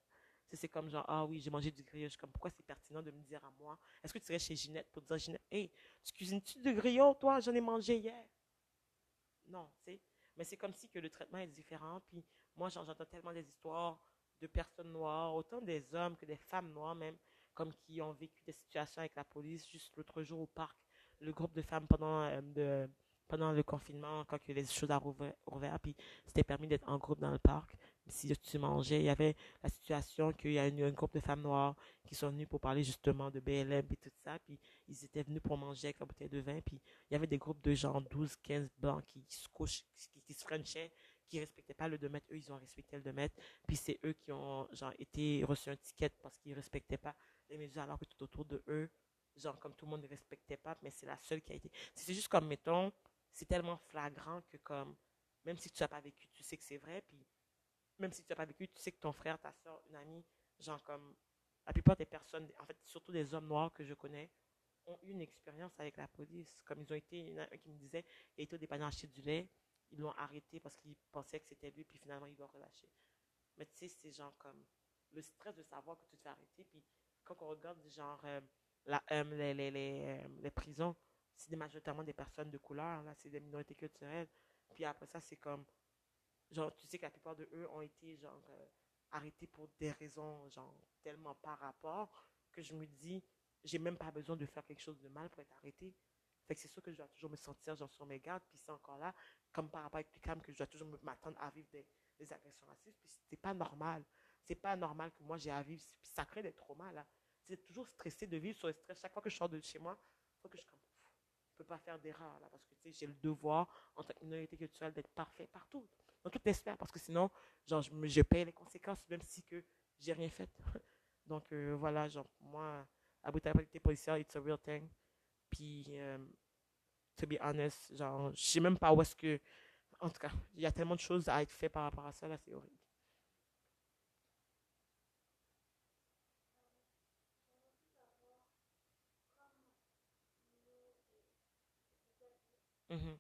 C'est comme genre, ah oui, j'ai mangé du griot. comme, pourquoi c'est pertinent de me dire à moi? Est-ce que tu serais chez Ginette pour dire, Ginette, hey, tu cuisines-tu du griot, toi? J'en ai mangé hier. Non, tu sais. Mais c'est comme si que le traitement est différent. Puis moi, j'entends tellement des histoires de personnes noires, autant des hommes que des femmes noires même, comme qui ont vécu des situations avec la police. Juste l'autre jour au parc, le groupe de femmes pendant euh, pendant le confinement, quand les choses ont rouvert, puis c'était permis d'être en groupe dans le parc. Si tu mangeais, il y avait la situation qu'il y a une, un groupe de femmes noires qui sont venues pour parler justement de BLM et tout ça, puis ils étaient venus pour manger avec la bouteille de vin, puis il y avait des groupes de gens, 12, 15 blancs qui se couchent, qui, qui se frenchaient, qui respectaient pas le 2 mètres, eux ils ont respecté le 2 mètres, puis c'est eux qui ont genre été reçus un ticket parce qu'ils respectaient pas les mesures alors que tout autour de eux, genre comme tout le monde ne respectait pas, mais c'est la seule qui a été. C'est juste comme mettons, c'est tellement flagrant que comme même si tu n'as pas vécu, tu sais que c'est vrai, puis même si tu n'as pas vécu, tu sais que ton frère, ta soeur, une amie, genre comme la plupart des personnes, en fait, surtout des hommes noirs que je connais, ont eu une expérience avec la police. Comme ils ont été, il y en a un qui me disait, il était au dépanneur acheter du lait, ils l'ont arrêté parce qu'ils pensaient que c'était lui, puis finalement, ils l'ont relâché. Mais tu sais, c'est genre comme le stress de savoir que tu te fais arrêter, puis quand on regarde, genre, euh, euh, euh, les prisons, c'est majoritairement des personnes de couleur, là, c'est des minorités culturelles. Puis après ça, c'est comme, genre, tu sais que la plupart de eux ont été, genre, euh, arrêtés pour des raisons, genre, tellement par rapport que je me dis, j'ai même pas besoin de faire quelque chose de mal pour être arrêté. Fait que c'est sûr que je dois toujours me sentir, genre, sur mes gardes, puis c'est encore là, comme par rapport avec Picam, que je dois toujours m'attendre à vivre des, des agressions racistes, puis c'est pas normal. C'est pas normal que moi j'ai à vivre, puis ça crée des traumas, là. C'est toujours stressé de vivre sur le stress. Chaque fois que je sors de chez moi, faut que je peux pas faire d'erreur, là, parce que, tu sais, j'ai le devoir, en tant que minorité culturelle, d'être parfait partout dans toutes les parce que sinon, genre, je, je paye les conséquences, même si que j'ai rien fait. Donc, euh, voilà, genre, moi, la brutalité policière, it's a real thing. Puis, euh, to be honest, genre, je sais même pas où est-ce que, en tout cas, il y a tellement de choses à être fait par rapport à ça, là, c'est horrible. Mm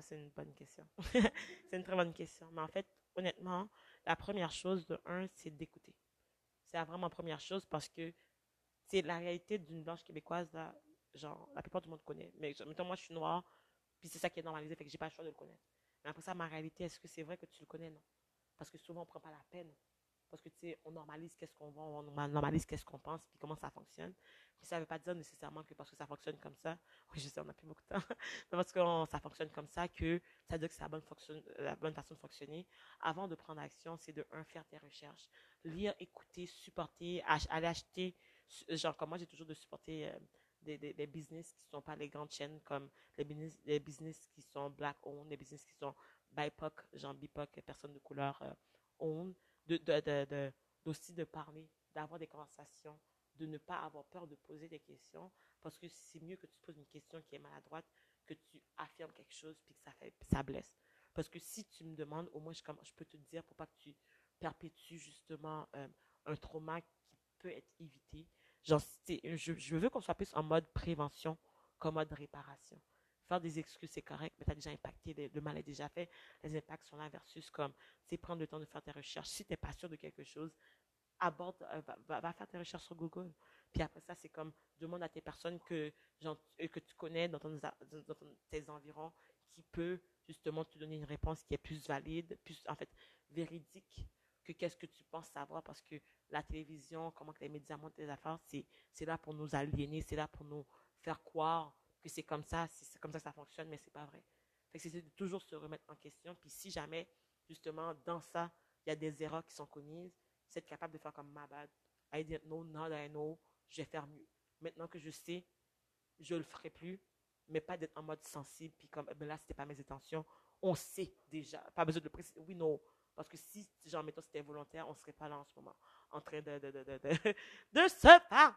c'est une bonne question. c'est une très bonne question. Mais en fait, honnêtement, la première chose de un, c'est d'écouter. C'est la vraiment première chose parce que c'est la réalité d'une blanche québécoise, là, genre, la plupart du monde connaît. Mais mettons, moi, je suis noire, puis c'est ça qui est normalisé, fait que j'ai pas le choix de le connaître. Mais après ça, ma réalité, est-ce que c'est vrai que tu le connais? Non. Parce que souvent, on prend pas la peine Parce que, tu sais, on normalise qu'est-ce qu'on voit, on normalise qu'est-ce qu'on pense, puis comment ça fonctionne. Puis ça ne veut pas dire nécessairement que parce que ça fonctionne comme ça, oui, je sais, on n'a plus beaucoup de temps, mais parce que ça fonctionne comme ça, que ça veut dire que c'est la bonne, la bonne façon de fonctionner. Avant de prendre action, c'est de, un, faire tes recherches, lire, écouter, supporter, aller acheter, genre, comme moi, j'ai toujours de supporter euh, des, des, des, business qui ne sont pas les grandes chaînes, comme les business, les business qui sont black-owned, les business qui sont BIPOC, genre BIPOC, personnes de couleur euh, owned, de, de, de, aussi de parler, d'avoir des conversations, de ne pas avoir peur de poser des questions, parce que c'est mieux que tu poses une question qui est maladroite que tu affirmes quelque chose puis que ça fait ça blesse. Parce que si tu me demandes, au moins je, je peux te dire pour pas que tu perpétues justement euh, un trauma qui peut être évité. Genre, je, je veux qu'on soit plus en mode prévention qu'en mode réparation. Faire des excuses, c'est correct, mais tu as déjà impacté, le mal est déjà fait. Les impacts sont là versus comme, tu prendre le temps de faire tes recherches. Si tu n'es pas sûr de quelque chose, aborde, euh, va, faire tes recherches sur Google. Puis après ça, c'est comme, demande à tes personnes que, genre, euh, que tu connais dans tes environs qui peut justement te donner une réponse qui est plus valide, plus, en fait, véridique que qu'est-ce que tu penses savoir parce que la télévision, comment que les médias montent les affaires, c'est là pour nous aliéner, c'est là pour nous faire croire que c'est comme ça, c'est comme ça que ça fonctionne, mais c'est pas vrai. Fait que c'est de toujours se remettre en question. Puis si jamais, justement, dans ça, il y a des erreurs qui sont commises, c'est être capable de faire comme ma bad. I didn't know, now that I know, je vais faire mieux. Maintenant que je sais, je le ferai plus, mais pas d'être en mode sensible, puis comme, ben là, c'était pas mes intentions. On sait déjà, pas besoin de le préciser. Oui, non. Parce que si, genre, mettons, c'était volontaire, on serait pas là en ce moment, en train de, de, de, de, de, de se faire